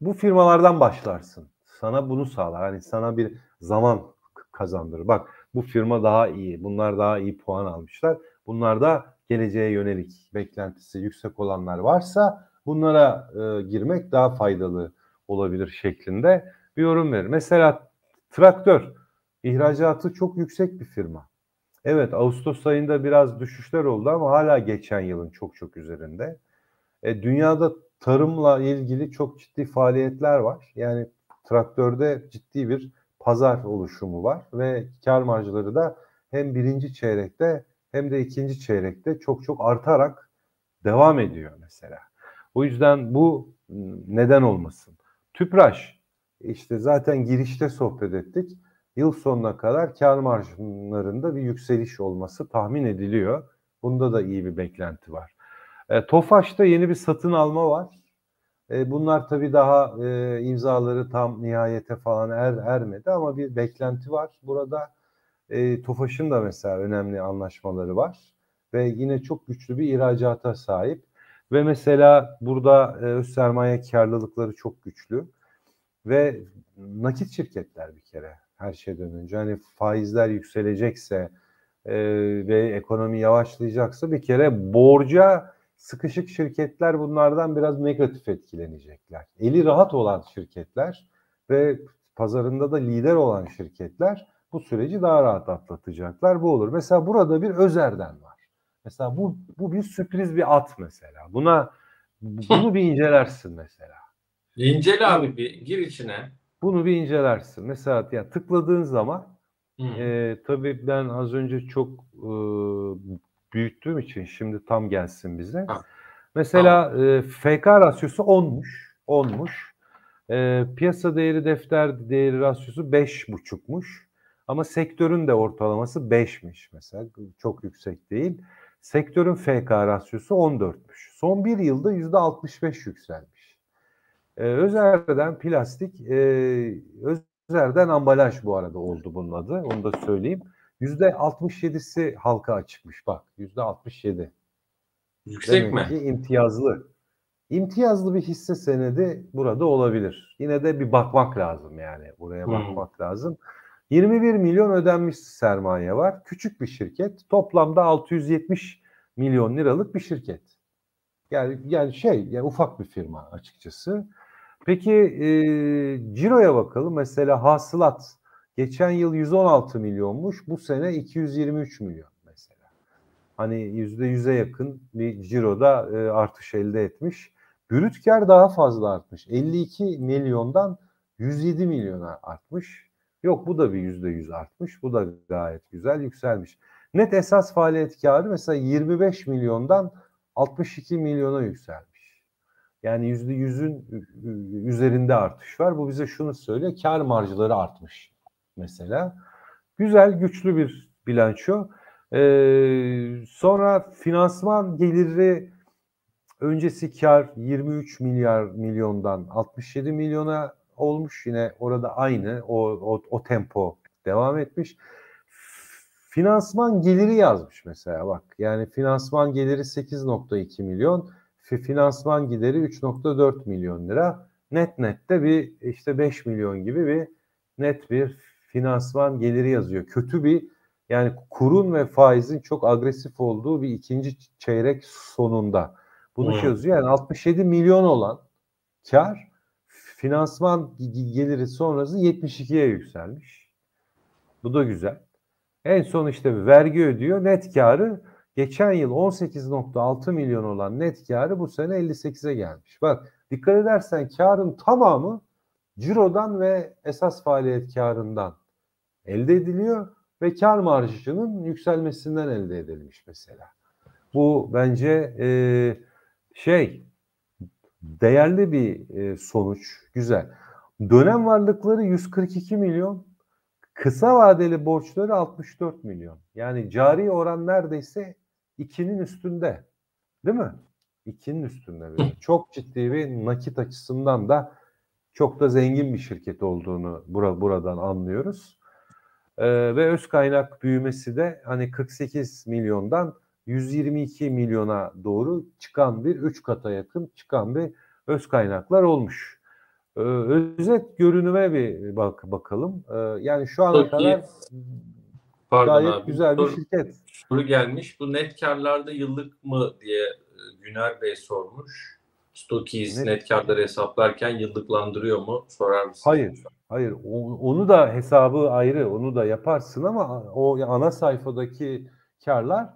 bu firmalardan başlarsın. Sana bunu sağlar. Hani sana bir zaman kazandırır. Bak bu firma daha iyi. Bunlar daha iyi puan almışlar. Bunlar da geleceğe yönelik beklentisi yüksek olanlar varsa bunlara e, girmek daha faydalı olabilir şeklinde bir yorum verir. Mesela traktör ihracatı çok yüksek bir firma. Evet Ağustos ayında biraz düşüşler oldu ama hala geçen yılın çok çok üzerinde. E, dünyada tarımla ilgili çok ciddi faaliyetler var. Yani traktörde ciddi bir pazar oluşumu var ve kar marjları da hem birinci çeyrekte hem de ikinci çeyrekte çok çok artarak devam ediyor mesela. O yüzden bu m, neden olmasın. Tüpraş işte zaten girişte sohbet ettik. Yıl sonuna kadar kar marjlarında bir yükseliş olması tahmin ediliyor. Bunda da iyi bir beklenti var. E, Tofaş'ta yeni bir satın alma var. E, bunlar tabii daha e, imzaları tam nihayete falan er, ermedi ama bir beklenti var. Burada e, TOFAŞ'ın da mesela önemli anlaşmaları var ve yine çok güçlü bir ihracata sahip. Ve mesela burada e, öz sermaye karlılıkları çok güçlü ve nakit şirketler bir kere her şeyden önce. Hani faizler yükselecekse e, ve ekonomi yavaşlayacaksa bir kere borca sıkışık şirketler bunlardan biraz negatif etkilenecekler. Eli rahat olan şirketler ve pazarında da lider olan şirketler bu süreci daha rahat atlatacaklar. Bu olur. Mesela burada bir Özer'den var. Mesela bu bu bir sürpriz bir at mesela. Buna bunu bir incelersin mesela. İncele abi bir gir içine. Bunu bir incelersin. Mesela ya tıkladığın zaman e, tabii ben az önce çok e, büyüttüğüm için şimdi tam gelsin bize. Ha. Mesela e, FK rasyosu 10'muş. 10'muş. E, piyasa değeri defter değeri rasyosu 5,5'muş. Ama sektörün de ortalaması 5'miş mesela. Çok yüksek değil. Sektörün FK rasyosu 14'müş. Son bir yılda %65 yükselmiş. Ee, Özer'den plastik, e, Özer'den ambalaj bu arada oldu bunun adı. Onu da söyleyeyim. %67'si halka açıkmış bak. %67. Yüksek Demek mi? ki imtiyazlı. İmtiyazlı bir hisse senedi burada olabilir. Yine de bir bakmak lazım yani. Buraya Hmm. bakmak lazım. 21 milyon ödenmiş sermaye var. Küçük bir şirket. Toplamda 670 milyon liralık bir şirket. Yani yani şey yani ufak bir firma açıkçası. Peki e, ciroya bakalım. Mesela hasılat geçen yıl 116 milyonmuş. Bu sene 223 milyon mesela. Hani yüzde yüze yakın bir ciroda e, artış elde etmiş. Brüt kar daha fazla artmış. 52 milyondan 107 milyona artmış. Yok bu da bir yüzde yüz artmış. Bu da gayet güzel yükselmiş. Net esas faaliyet karı mesela 25 milyondan 62 milyona yükselmiş. Yani yüzde yüzün üzerinde artış var. Bu bize şunu söylüyor. Kar marjları artmış mesela. Güzel, güçlü bir bilanço. Ee, sonra finansman geliri öncesi kar 23 milyar milyondan 67 milyona olmuş. Yine orada aynı o, o, o tempo devam etmiş. Finansman geliri yazmış mesela bak. Yani finansman geliri 8.2 milyon, finansman gideri 3.4 milyon lira. Net nette bir işte 5 milyon gibi bir net bir finansman geliri yazıyor. Kötü bir yani kurun ve faizin çok agresif olduğu bir ikinci çeyrek sonunda. Bunu Hmm. yazıyor. Yani 67 milyon olan kar finansman geliri sonrası 72'ye yükselmiş. Bu da güzel. En son işte vergi ödüyor. Net karı geçen yıl 18.6 milyon olan net karı bu sene 58'e gelmiş. Bak dikkat edersen karın tamamı cirodan ve esas faaliyet karından elde ediliyor ve kar marjının yükselmesinden elde edilmiş mesela. Bu bence e, şey değerli bir e, sonuç. Güzel. Dönem varlıkları 142 milyon, kısa vadeli borçları 64 milyon. Yani cari oran neredeyse 2'nin üstünde. Değil mi? 2'nin üstünde. Böyle. Çok ciddi bir nakit açısından da çok da zengin bir şirket olduğunu bura, buradan anlıyoruz. Ee, ve öz kaynak büyümesi de hani 48 milyondan 122 milyona doğru çıkan bir 3 kata yakın çıkan bir öz kaynaklar olmuş. Ee, özet görünüme bir bak bakalım. Ee, yani şu ana kadar Pardon gayet abi. güzel bir şirket. Soru gelmiş. Bu net karlarda yıllık mı diye e, Güner Bey sormuş. Stokis Net- net, karları hesaplarken yıllıklandırıyor mu? Sorar mısın? Hayır. Hayır, onu da hesabı ayrı, onu da yaparsın ama o ana sayfadaki karlar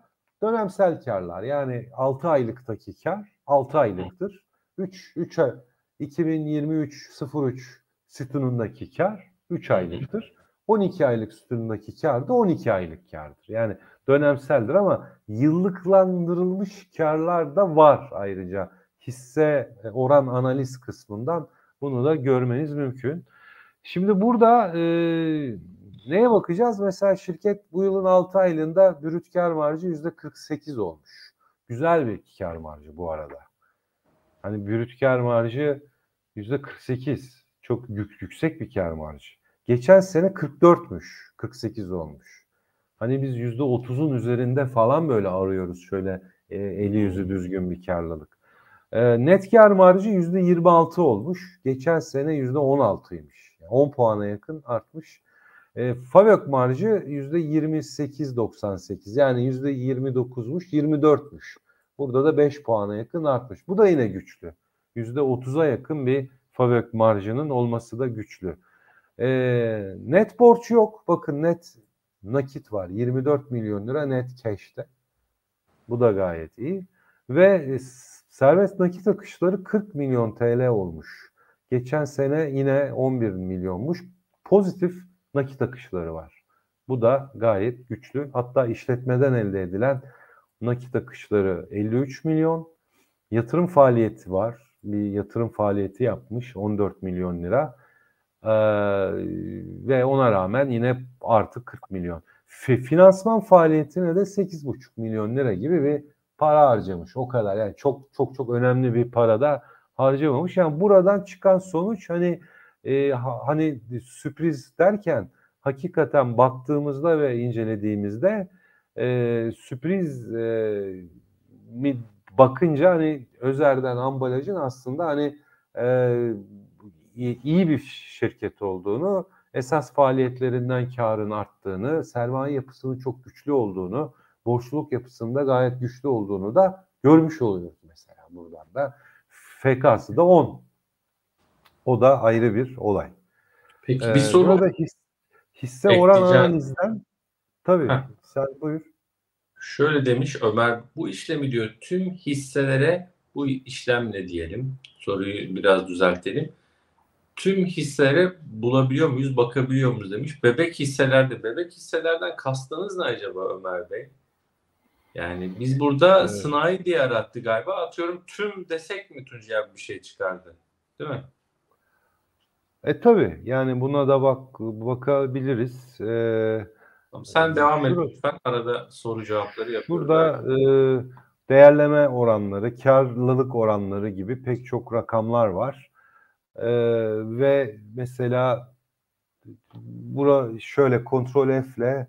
dönemsel karlar. Yani 6 aylıktaki kar 6 aylıktır. 3 3 ay 2023 03 sütunundaki kar 3 aylıktır. 12 aylık sütunundaki kar da 12 aylık kardır. Yani dönemseldir ama yıllıklandırılmış karlar da var ayrıca. Hisse e, oran analiz kısmından bunu da görmeniz mümkün. Şimdi burada e, neye bakacağız? Mesela şirket bu yılın 6 aylığında brüt kar marjı %48 olmuş. Güzel bir kar marjı bu arada. Hani brüt kar marjı yüzde 48. Çok yük, yüksek bir kar marjı. Geçen sene 44'müş. 48 olmuş. Hani biz yüzde 30'un üzerinde falan böyle arıyoruz şöyle e, eli yüzü düzgün bir karlılık. E, net kar marjı yüzde 26 olmuş. Geçen sene yüzde 16'ymış. Yani 10 puana yakın artmış. E, Favök marjı yüzde 28.98 yani yüzde 29'muş 24'müş. Burada da 5 puana yakın artmış. Bu da yine güçlü. Yüzde 30'a yakın bir Favök marjının olması da güçlü. E, net borç yok. Bakın net nakit var. 24 milyon lira net cash'te. Bu da gayet iyi. Ve e, serbest nakit akışları 40 milyon TL olmuş. Geçen sene yine 11 milyonmuş. Pozitif nakit akışları var. Bu da gayet güçlü. Hatta işletmeden elde edilen nakit akışları 53 milyon. Yatırım faaliyeti var. Bir yatırım faaliyeti yapmış 14 milyon lira. Ee, ve ona rağmen yine artı 40 milyon. F- finansman faaliyetine de 8,5 milyon lira gibi bir para harcamış. O kadar yani çok çok çok önemli bir para da harcamamış. Yani buradan çıkan sonuç hani e, ha, hani sürpriz derken hakikaten baktığımızda ve incelediğimizde e, sürpriz e, mi bakınca hani Özer'den ambalajın aslında hani e, iyi bir şirket olduğunu, esas faaliyetlerinden karın arttığını, sermaye yapısının çok güçlü olduğunu, borçluluk yapısında gayet güçlü olduğunu da görmüş oluyoruz mesela buradan da. FK'sı da 10. O da ayrı bir olay. Peki Ee, bir soru burada his, hisse oran ekleyeceğim. analizden tabii Heh. sen buyur. Şöyle demiş Ömer, bu işlemi diyor tüm hisselere bu işlem ne diyelim? Soruyu biraz düzeltelim. Tüm hisselere bulabiliyor muyuz, bakabiliyor muyuz demiş. Bebek hisselerde, bebek hisselerden kastınız ne acaba Ömer Bey? Yani biz burada Evet. sınai diye arattı galiba. Atıyorum tüm desek mi Tuncay bir şey çıkardı? Değil mi? E tabii yani buna da bak bakabiliriz. Ee, Tamam, sen Ee, devam et lütfen. Arada soru cevapları yapıyoruz. Burada e, değerleme oranları, karlılık oranları gibi pek çok rakamlar var. E, ve mesela bura şöyle kontrol F'le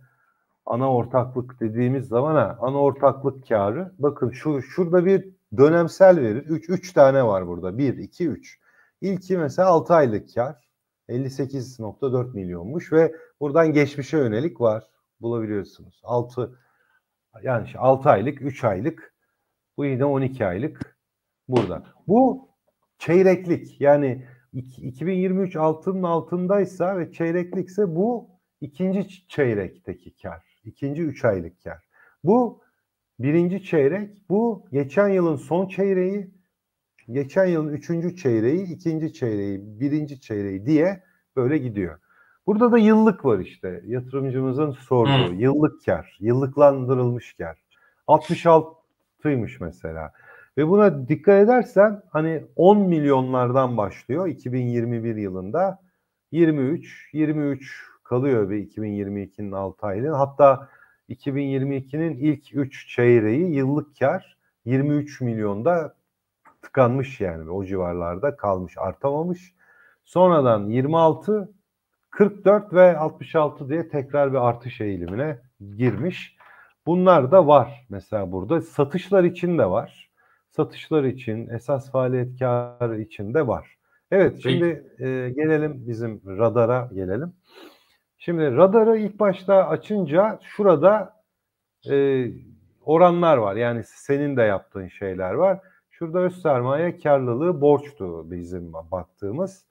ana ortaklık dediğimiz zaman ha, ana ortaklık karı bakın şu şurada bir dönemsel veri 3 3 tane var burada. 1 2 3. İlki mesela 6 aylık kar 58.4 milyonmuş ve buradan geçmişe yönelik var. Bulabiliyorsunuz. 6 yani 6 aylık, 3 aylık. Bu yine 12 aylık burada. Bu çeyreklik. Yani 2023 altının altındaysa ve çeyreklikse bu ikinci çeyrekteki kar. İkinci 3 aylık kar. Bu birinci çeyrek. Bu geçen yılın son çeyreği. Geçen yılın üçüncü çeyreği, ikinci çeyreği, birinci çeyreği diye böyle gidiyor. Burada da yıllık var işte yatırımcımızın sorduğu Hı. yıllık kar, yıllıklandırılmış kar. 66'ymış mesela. Ve buna dikkat edersen hani 10 milyonlardan başlıyor 2021 yılında 23, 23 kalıyor bir 2022'nin 6 ayının. Hatta 2022'nin ilk 3 çeyreği yıllık kar 23 milyonda tıkanmış yani o civarlarda kalmış artamamış. Sonradan 26 44 ve 66 diye tekrar bir artış eğilimine girmiş. Bunlar da var mesela burada. Satışlar için de var. Satışlar için, esas faaliyet karı için de var. Evet şimdi e, gelelim bizim radara gelelim. Şimdi radarı ilk başta açınca şurada e, oranlar var. Yani senin de yaptığın şeyler var. Şurada öz sermaye karlılığı borçtu bizim baktığımız.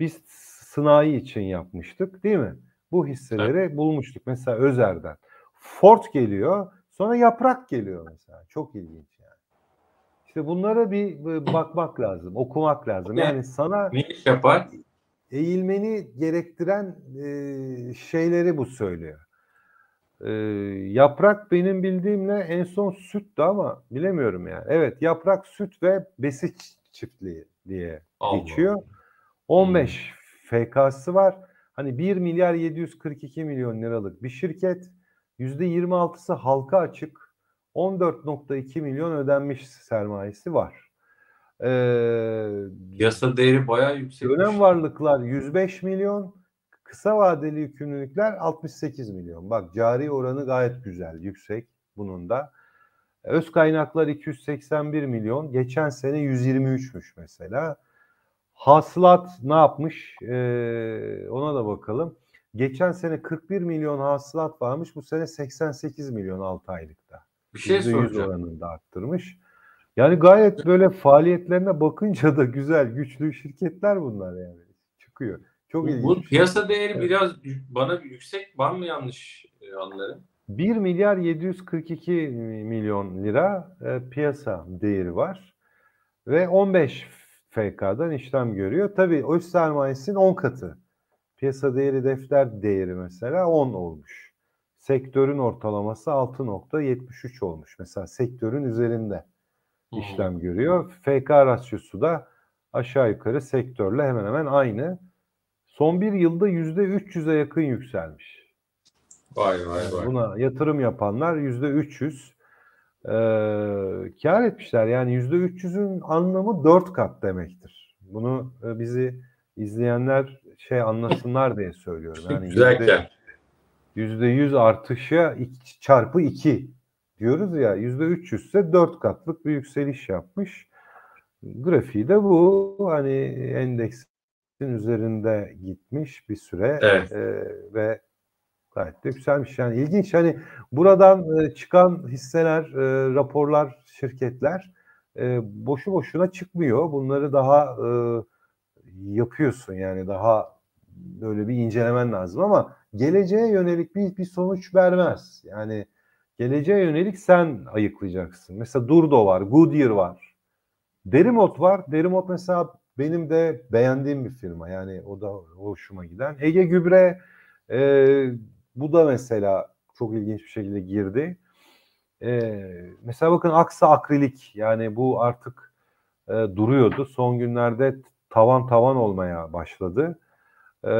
Biz sınai için yapmıştık değil mi? Bu hisseleri bulmuştuk. Mesela Özer'den. Ford geliyor sonra yaprak geliyor mesela. Çok ilginç. İşte bunlara bir bir bakmak lazım, okumak lazım. Yani sana Ne iş yapar? eğilmeni gerektiren e, şeyleri bu söylüyor. E, yaprak benim bildiğimle en son süttü ama bilemiyorum yani. Evet yaprak süt ve besi çiftliği diye Allah geçiyor. 15 FK'sı var. Hani 1 milyar 742 milyon liralık bir şirket. %26'sı halka açık. 14.2 milyon ödenmiş sermayesi var. Ee, Piyasa değeri bayağı yüksek. dönem varlıklar 105 milyon, kısa vadeli yükümlülükler 68 milyon. Bak cari oranı gayet güzel, yüksek bunun da. Öz kaynaklar 281 milyon. Geçen sene 123'müş mesela. Hasılat ne yapmış? Ee, ona da bakalım. Geçen sene 41 milyon hasılat varmış. Bu sene 88 milyon 6 aylıkta. Bir şey %100 soracağım. oranında arttırmış. Yani gayet böyle faaliyetlerine bakınca da güzel, güçlü şirketler bunlar yani. Çıkıyor. Çok ilginç. Bu şey. piyasa değeri Evet. biraz bana yüksek. Ben mi yanlış e, anlarım? 1 milyar 742 milyon lira e, piyasa değeri var. Ve 15 FK'dan işlem görüyor. Tabii öz sermayesinin 10 katı. Piyasa değeri defter değeri mesela 10 olmuş. Sektörün ortalaması 6.73 olmuş. Mesela sektörün üzerinde işlem görüyor. FK rasyosu da aşağı yukarı sektörle hemen hemen aynı. Son bir yılda %300'e yakın yükselmiş. Vay vay vay. buna yatırım yapanlar yüzde 300 e, kar etmişler. Yani yüzde 300'ün anlamı 4 kat demektir. Bunu e, bizi izleyenler şey anlasınlar diye söylüyorum. Yani Güzel 100 artışa iki- çarpı 2 diyoruz ya yüzde 300 ise 4 katlık bir yükseliş yapmış. Grafiği de bu hani endeksin üzerinde gitmiş bir süre Evet. e, ve gayet de yükselmiş. Yani ilginç hani buradan e, çıkan hisseler, e, raporlar, şirketler e, boşu boşuna çıkmıyor. Bunları daha e, yapıyorsun yani daha böyle bir incelemen lazım ama geleceğe yönelik bir, bir sonuç vermez. Yani geleceğe yönelik sen ayıklayacaksın. Mesela Durdo var, Goodyear var. Derimot var. Derimot mesela benim de beğendiğim bir firma. Yani o da hoşuma giden. Ege Gübre e, bu da mesela çok ilginç bir şekilde girdi. E, mesela bakın Aksa Akrilik yani bu artık e, duruyordu. Son günlerde tavan tavan olmaya başladı. E,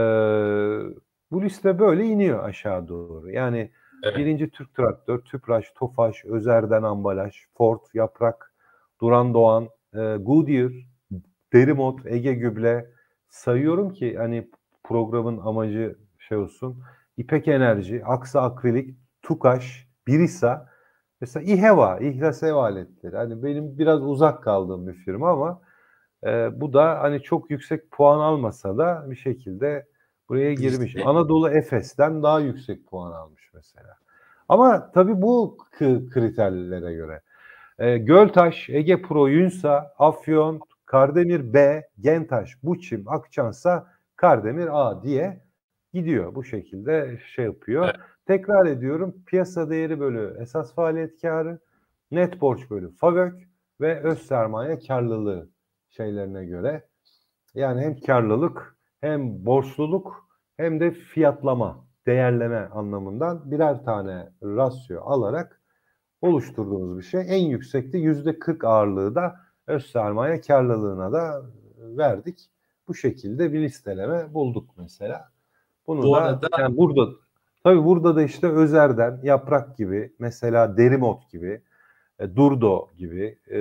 bu liste böyle iniyor aşağı doğru. Yani Evet. birinci Türk Traktör, Tüpraş, Tofaş, Özer'den Ambalaj, Ford, Yaprak, Duran Doğan, e, Goodyear, Derimot, Ege Gübre sayıyorum ki hani programın amacı şey olsun. İpek Enerji, Aksa Akrilik, Tukaş, Birisa, mesela İHEVA, İhlas Ev Aletleri. Hani benim biraz uzak kaldığım bir firma ama e, bu da hani çok yüksek puan almasa da bir şekilde buraya girmiş. Anadolu Efes'ten daha yüksek puan almış mesela. Ama tabii bu kriterlere göre. E, Göltaş, Ege Pro, Yunsa, Afyon, Kardemir B, Gentaş, Buçim, Akçansa, Kardemir A diye gidiyor. Bu şekilde şey yapıyor. Evet. Tekrar ediyorum piyasa değeri bölü esas faaliyet karı, net borç bölü FAVÖK ve öz sermaye karlılığı şeylerine göre. Yani hem karlılık hem borçluluk hem de fiyatlama, değerleme anlamından birer tane rasyo alarak oluşturduğumuz bir şey. En yüksekte yüzde 40 ağırlığı da öz sermaye karlılığına da verdik. Bu şekilde bir listeleme bulduk mesela. Bunu Bu da arada- yani burada tabii burada da işte Özer'den Yaprak gibi mesela Derimot gibi e, Durdo gibi e,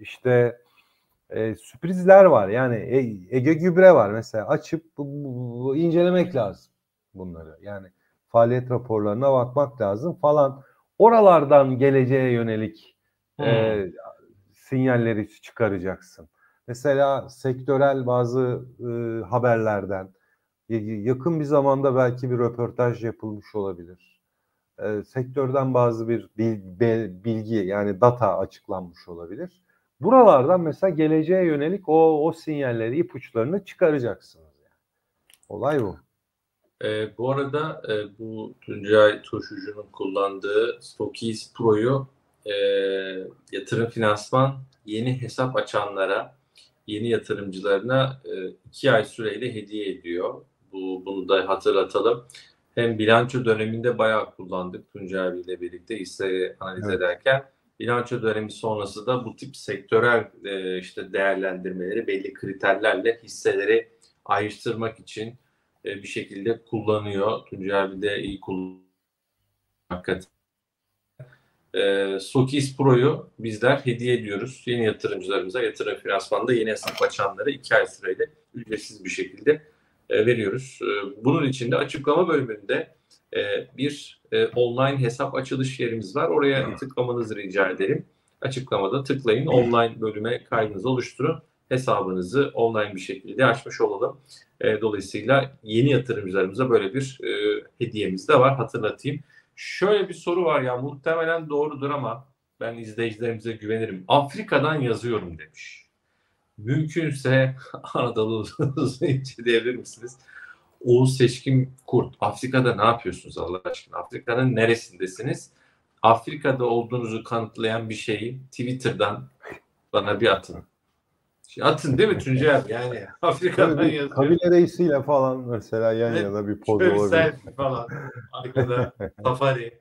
işte e, sürprizler var. Yani E- Ege Gübre var mesela açıp bu- bu- bu- incelemek lazım bunları. Yani faaliyet raporlarına bakmak lazım falan. Oralardan geleceğe yönelik e, sinyalleri çıkaracaksın. Mesela sektörel bazı e, haberlerden yakın bir zamanda belki bir röportaj yapılmış olabilir. E, sektörden bazı bir bilgi yani data açıklanmış olabilir. Buralardan mesela geleceğe yönelik o o sinyalleri, ipuçlarını çıkaracaksınız. Yani. Olay bu. E, bu arada e, bu Tuncay Turşucu'nun kullandığı Stokis Pro'yu e, yatırım finansman yeni hesap açanlara, yeni yatırımcılarına e, iki ay süreyle hediye ediyor. Bu, bunu da hatırlatalım. Hem bilanço döneminde bayağı kullandık Tuncay abiyle birlikte hisseyi analiz Evet. ederken. Bilanço dönemi sonrası da bu tip sektörel e, işte değerlendirmeleri belli kriterlerle hisseleri ayrıştırmak için e, bir şekilde kullanıyor. Tuncay abi de iyi kullanıyor. Hakikaten. e, Pro'yu bizler hediye ediyoruz. Yeni yatırımcılarımıza yatırım finansmanında yeni hesap açanlara 2 ay süreyle ücretsiz bir şekilde e, veriyoruz. E, bunun için de açıklama bölümünde bir e, online hesap açılış yerimiz var. Oraya tıklamanızı rica ederim. Açıklamada tıklayın. Online bölüme kaydınızı oluşturun. Hesabınızı online bir şekilde açmış olalım. E, dolayısıyla yeni yatırımcılarımıza böyle bir e, hediyemiz de var. Hatırlatayım. Şöyle bir soru var ya muhtemelen doğrudur ama ben izleyicilerimize güvenirim. Afrika'dan yazıyorum demiş. Mümkünse Anadolu uzun inceleyebilir misiniz? Oğuz Seçkin Kurt. Afrika'da ne yapıyorsunuz Allah aşkına? Afrika'nın neresindesiniz? Afrika'da olduğunuzu kanıtlayan bir şeyi Twitter'dan bana bir atın. Şey, atın değil mi Tuncay abi? Yani Afrika'dan bir yazıyor. kabile reisiyle falan mesela yan Evet, yana bir poz Şöyle olabilir. selfie falan. Arkada safari.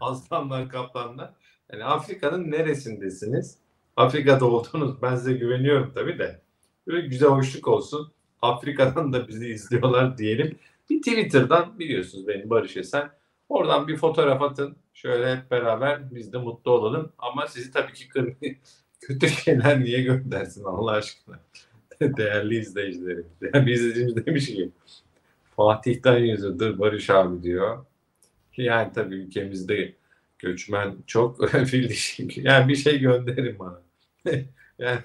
Aslanlar, kaplanlar. Yani Afrika'nın neresindesiniz? Afrika'da olduğunuz ben size güveniyorum tabii de. Böyle güzel hoşluk olsun. Afrika'dan da bizi izliyorlar diyelim. Bir Twitter'dan biliyorsunuz beni Barış Esen. Oradan bir fotoğraf atın. Şöyle hep beraber biz de mutlu olalım. Ama sizi tabii ki kırmayın. Kötü şeyler niye göndersin Allah aşkına? Değerli izleyicilerim. Değerli izleyicimiz demiş ki Fatih'ten yazıyordur Barış abi diyor. Yani tabii ülkemizde göçmen çok fil dişi. Yani bir şey gönderin bana. yani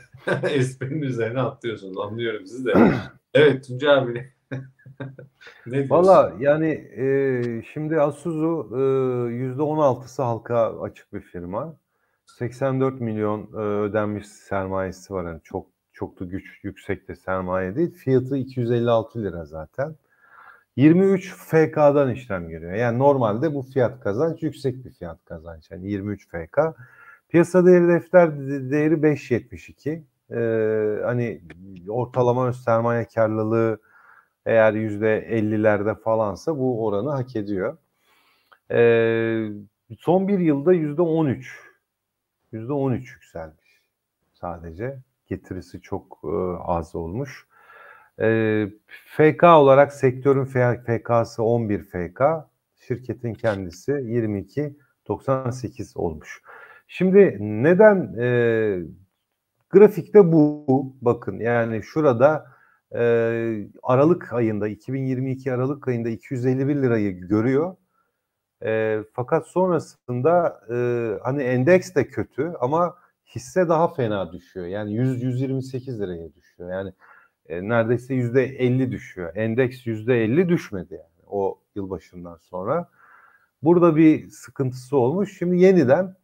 esprinin üzerine atlıyorsunuz. Anlıyorum sizi de. Evet Tuncay abi. Valla yani e, şimdi Asuzu e, %16'sı halka açık bir firma. 84 milyon e, ödenmiş sermayesi var. Yani çok çok da güç yüksek de sermaye değil. Fiyatı 256 lira zaten. 23 FK'dan işlem görüyor. Yani normalde bu fiyat kazanç yüksek bir fiyat kazanç. Yani 23 FK. Piyasa değeri defter değeri 5.72. Ee, hani ortalama sermaye karlılığı eğer %50'lerde falansa bu oranı hak ediyor. Ee, son bir yılda %13. %13 yükselmiş sadece. Getirisi çok e, az olmuş. E, FK olarak sektörün FK'sı 11 FK, şirketin kendisi 22.98 olmuş. Şimdi neden e, grafikte bu bakın yani şurada e, Aralık ayında 2022 Aralık ayında 251 lirayı görüyor. E, fakat sonrasında e, hani endeks de kötü ama hisse daha fena düşüyor. Yani 100 128 liraya düşüyor. Yani e, neredeyse yüzde 50 düşüyor. Endeks yüzde 50 düşmedi yani o yılbaşından sonra. Burada bir sıkıntısı olmuş. Şimdi yeniden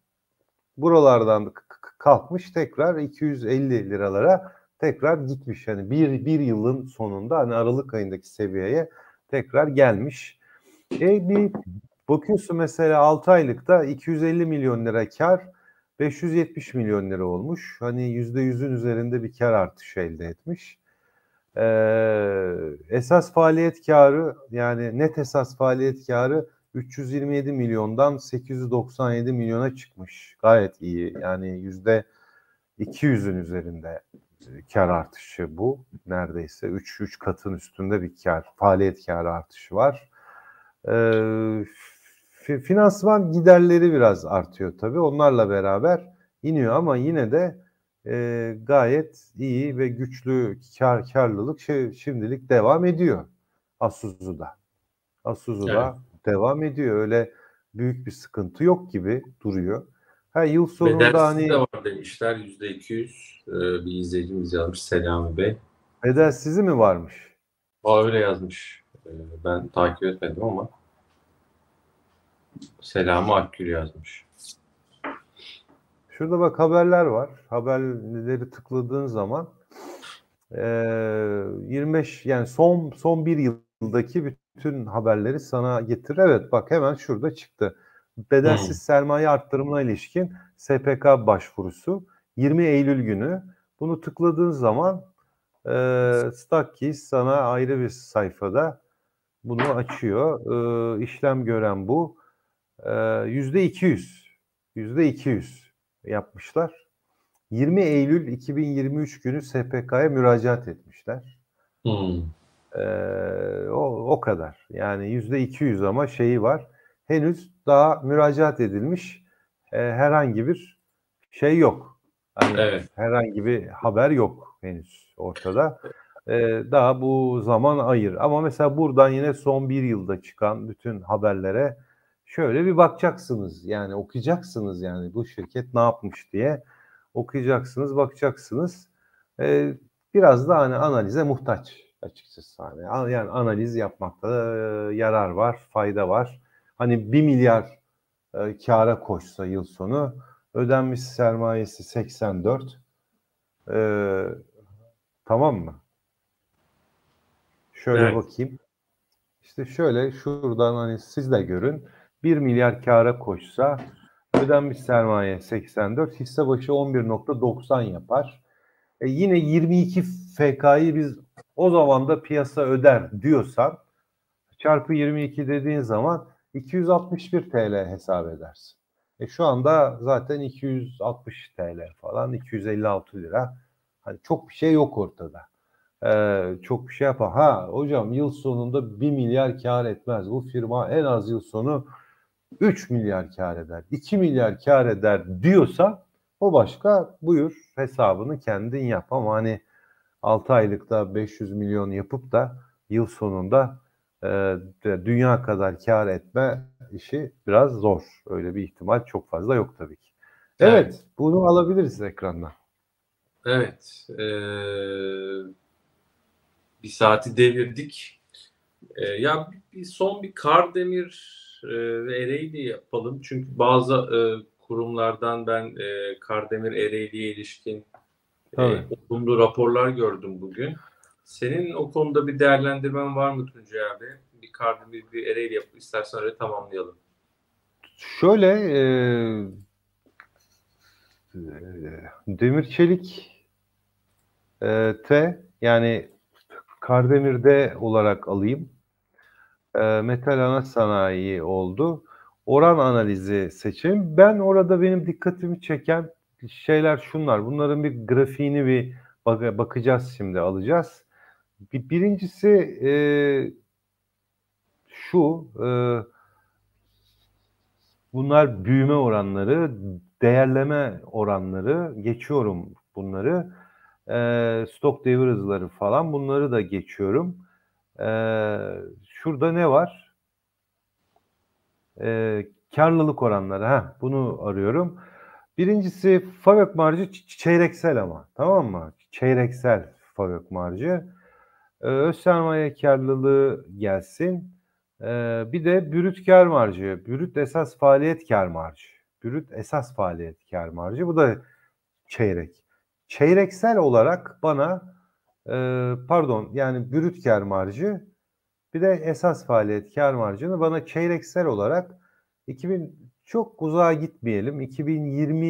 buralardan kalkmış tekrar 250 liralara tekrar gitmiş. Yani bir, bir yılın sonunda hani Aralık ayındaki seviyeye tekrar gelmiş. E bir bakıyorsun mesela 6 aylıkta 250 milyon lira kar 570 milyon lira olmuş. Hani %100'ün üzerinde bir kar artışı elde etmiş. Ee, esas faaliyet karı yani net esas faaliyet karı 327 milyondan 897 milyona çıkmış. Gayet iyi. Yani yüzde 200'ün üzerinde kar artışı bu. Neredeyse 3 3 katın üstünde bir kar, faaliyet karı artışı var. Ee, finansman giderleri biraz artıyor tabii. Onlarla beraber iniyor ama yine de e, gayet iyi ve güçlü kar karlılık şey, şimdilik devam ediyor Asuzu'da. Asuzu'da evet. Devam ediyor. Öyle büyük bir sıkıntı yok gibi duruyor. Ha yıl sonunda Bedelsiz hani de var demişler yüzde 200 ee, bir izleyicimiz yazmış Selami Bey. bedelsizi mi varmış? Aa, öyle yazmış. Ee, ben takip etmedim ama Selami Akgül yazmış. Şurada bak haberler var. Haberleri tıkladığın zaman e, 25 yani son son bir yıldaki bütün haberleri sana getir. Evet bak hemen şurada çıktı. Bedelsiz Hmm. sermaye arttırımına ilişkin SPK başvurusu 20 Eylül günü. Bunu tıkladığın zaman e, Stackkeys sana ayrı bir sayfada bunu açıyor. E, işlem gören bu. E, Yüzde 200. Yüzde 200 yapmışlar. 20 Eylül 2023 günü SPK'ya müracaat etmişler. Hmm. Ee, o, o kadar. Yani yüzde 200 ama şeyi var. Henüz daha müracaat edilmiş. e, herhangi bir şey yok. Hani Evet. herhangi bir haber yok henüz ortada. E, daha bu zaman ayır. Ama mesela buradan yine son bir yılda çıkan bütün haberlere şöyle bir bakacaksınız. Yani okuyacaksınız yani bu şirket ne yapmış diye okuyacaksınız, bakacaksınız. E, biraz da hani analize muhtaç açıkçası. Hani, yani analiz yapmakta da e, yarar var, fayda var. Hani 1 milyar e, kâra koşsa yıl sonu ödenmiş sermayesi 84 e, tamam mı? Şöyle Evet. bakayım. İşte şöyle şuradan hani siz de görün. 1 milyar kâra koşsa ödenmiş sermaye 84 hisse başı 11.90 yapar. E yine 22 FK'yı biz o zaman da piyasa öder diyorsan çarpı 22 dediğin zaman 261 TL hesap edersin. E şu anda zaten 260 TL falan 256 lira. Hani çok bir şey yok ortada. Ee, çok bir şey yapar. Ha hocam yıl sonunda 1 milyar kar etmez. Bu firma en az yıl sonu 3 milyar kar eder. 2 milyar kar eder diyorsa o başka buyur hesabını kendin yap ama hani 6 aylıkta 500 milyon yapıp da yıl sonunda e, dünya kadar kar etme işi biraz zor. Öyle bir ihtimal çok fazla yok tabii ki. Evet, Evet. bunu alabiliriz ekrandan. Evet. eee, bir saati devirdik. Eee, ya bir, son bir Kardemir eee, ve Ereğli yapalım. Çünkü bazı eee, kurumlardan ben eee, Kardemir Ereğli'ye ilişkin Tabii. olumlu raporlar gördüm bugün. Senin o konuda bir değerlendirmen var mı Tuncay abi? Bir Kardemir, bir Ereğli yap. İstersen öyle tamamlayalım. Şöyle e, e, demir çelik e, te yani Kardemir'de olarak alayım. E, metal ana sanayi oldu. Oran analizi seçeyim. Ben orada benim dikkatimi çeken şeyler şunlar. Bunların bir grafiğini bir bak- bakacağız şimdi alacağız. Bir, birincisi e, şu e, Bunlar büyüme oranları, değerleme oranları, geçiyorum bunları. Ee, stok devir hızları falan bunları da geçiyorum. Ee, şurada ne var? Ee, karlılık oranları. Ha, bunu arıyorum. Birincisi fabrik marjı çeyreksel ama. Tamam mı? Çeyreksel fabrik marjı. Ee, öz sermaye karlılığı gelsin. Ee, bir de brüt kar marjı, brüt esas faaliyet kar marjı. Brüt esas faaliyet kar marjı. Bu da çeyrek. Çeyreksel olarak bana e, pardon yani brüt kar marjı bir de esas faaliyet kar marjını bana çeyreksel olarak 2000 çok uzağa gitmeyelim. 2020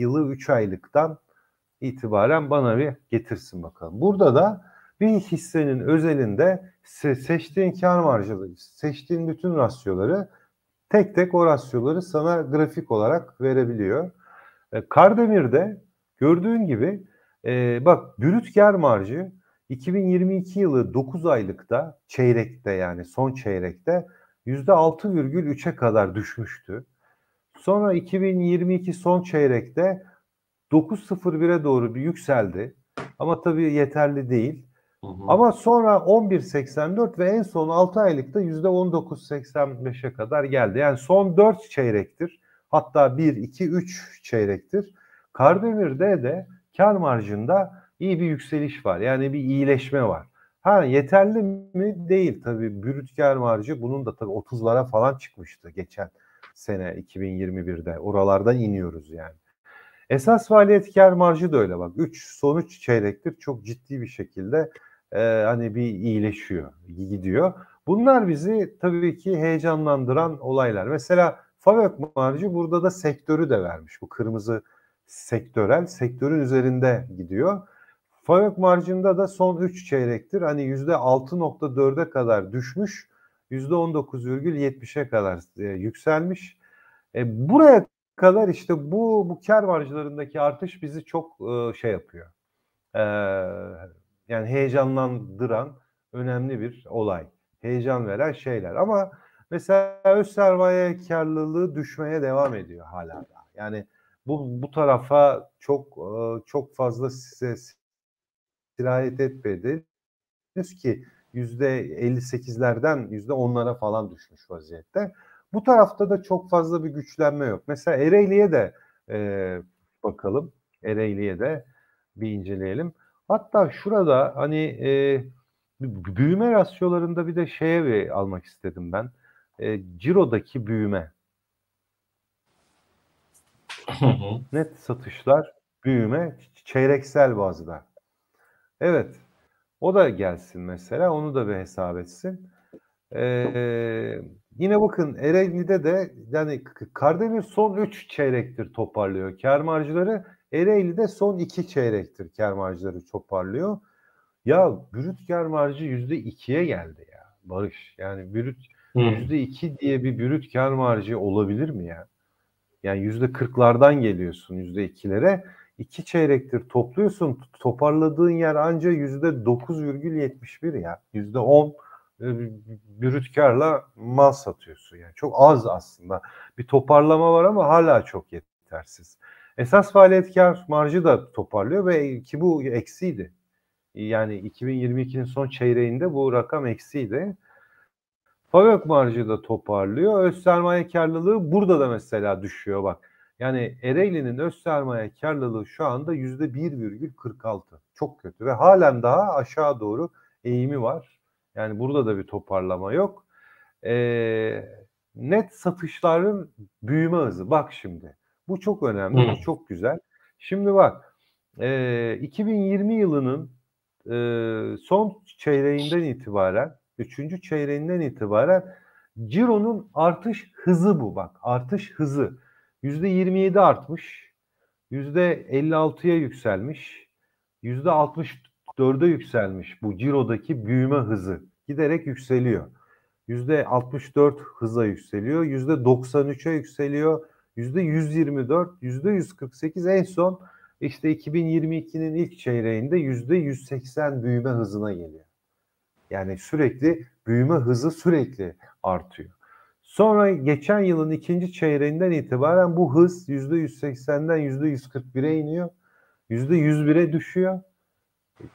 yılı 3 aylıktan itibaren bana bir getirsin bakalım. Burada da bir hissenin özelinde se- seçtiğin kar marjları, seçtiğin bütün rasyoları tek tek o rasyoları sana grafik olarak verebiliyor. E, Kardemir'de gördüğün gibi e, bak brüt kar marjı 2022 yılı 9 aylıkta çeyrekte yani son çeyrekte %6,3'e kadar düşmüştü. Sonra 2022 son çeyrekte 9.01'e doğru bir yükseldi. Ama tabii yeterli değil. Hı hı. Ama sonra 11.84 ve en son 6 aylıkta %19.85'e kadar geldi. Yani son 4 çeyrektir. Hatta 1, 2, 3 çeyrektir. Kardemir'de de kar marjında iyi bir yükseliş var. Yani bir iyileşme var. Ha yeterli mi? Değil tabii. Brüt kar marjı bunun da tabii 30'lara falan çıkmıştı geçen sene 2021'de. Oralardan iniyoruz yani. Esas faaliyet kar marjı da öyle bak. 3 son 3 çeyrektir çok ciddi bir şekilde e, hani bir iyileşiyor, gidiyor. Bunlar bizi tabii ki heyecanlandıran olaylar. Mesela Favök marjı burada da sektörü de vermiş. Bu kırmızı sektörel, sektörün üzerinde gidiyor. Favök marjında da son 3 çeyrektir. Hani %6.4'e kadar düşmüş, %19,70'e kadar e, yükselmiş. E, buraya kadar işte bu bu kar marjlarındaki artış bizi çok e, şey yapıyor. E, yani heyecanlandıran önemli bir olay. Heyecan veren şeyler. Ama Mesela öz sermaye karlılığı düşmeye devam ediyor hala da. Yani bu bu tarafa çok e, çok fazla size sirayet etmedi. ki yüzde 58'lerden yüzde 10'lara falan düşmüş vaziyette. Bu tarafta da çok fazla bir güçlenme yok. Mesela Ereğli'ye de e, bakalım. Ereğli'ye de bir inceleyelim. Hatta şurada hani e, büyüme rasyolarında bir de şeye bir almak istedim ben. E, Ciro'daki büyüme. Net satışlar, büyüme çeyreksel bazda. Evet. O da gelsin mesela. Onu da bir hesap etsin. Ee, yine bakın Ereğli'de de yani Kardemir son 3 çeyrektir toparlıyor kar marjları. Ereğli'de son 2 çeyrektir kar marjları toparlıyor. Ya brüt kar marjı %2'ye geldi ya Barış. Yani brüt %2 diye bir brüt kar marjı olabilir mi ya? Yani %40'lardan geliyorsun %2'lere. İki çeyrektir topluyorsun. Toparladığın yer anca %9,71 ya. %10 e, brüt karla mal satıyorsun. Yani çok az aslında. Bir toparlama var ama hala çok yetersiz. Esas faaliyet kar marjı da toparlıyor ve ki bu eksiydi. Yani 2022'nin son çeyreğinde bu rakam eksiydi. Fabrik marjı da toparlıyor. Öz sermaye karlılığı burada da mesela düşüyor bak. Yani Ereğli'nin öz sermaye karlılığı şu anda yüzde 1,46. Çok kötü ve halen daha aşağı doğru eğimi var. Yani burada da bir toparlama yok. Ee, net satışların büyüme hızı. Bak şimdi. Bu çok önemli. Bu çok güzel. Şimdi bak. E, 2020 yılının e, son çeyreğinden itibaren Üçüncü çeyreğinden itibaren Ciro'nun artış hızı bu bak. Artış hızı. Yüzde 27 artmış. Yüzde 56'ya yükselmiş. Yüzde 64'e yükselmiş bu Ciro'daki büyüme hızı. Giderek yükseliyor. Yüzde 64 hıza yükseliyor. Yüzde 93'e yükseliyor. Yüzde 124, yüzde 148 en son işte 2022'nin ilk çeyreğinde yüzde 180 büyüme hızına geliyor. Yani sürekli büyüme hızı sürekli artıyor. Sonra geçen yılın ikinci çeyreğinden itibaren bu hız %180'den %141'e iniyor. %101'e düşüyor.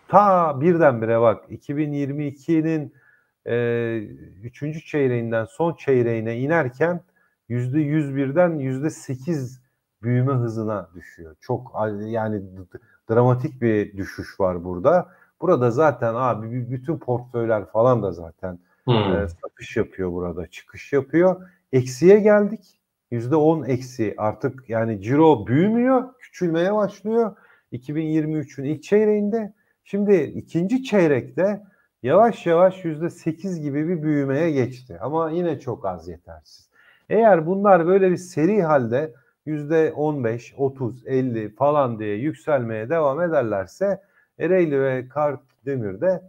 Ta birdenbire bak 2022'nin e, üçüncü çeyreğinden son çeyreğine inerken %101'den %8 büyüme hızına düşüyor. Çok yani dramatik bir düşüş var burada. Burada zaten abi bütün portföyler falan da zaten hmm. e, satış yapıyor burada, çıkış yapıyor. Eksiye geldik. Yüzde on eksi artık yani ciro büyümüyor, küçülmeye başlıyor. 2023'ün ilk çeyreğinde. Şimdi ikinci çeyrekte yavaş yavaş yüzde sekiz gibi bir büyümeye geçti. Ama yine çok az yetersiz. Eğer bunlar böyle bir seri halde yüzde on beş, otuz, elli falan diye yükselmeye devam ederlerse Ereğli ve Kardemir'de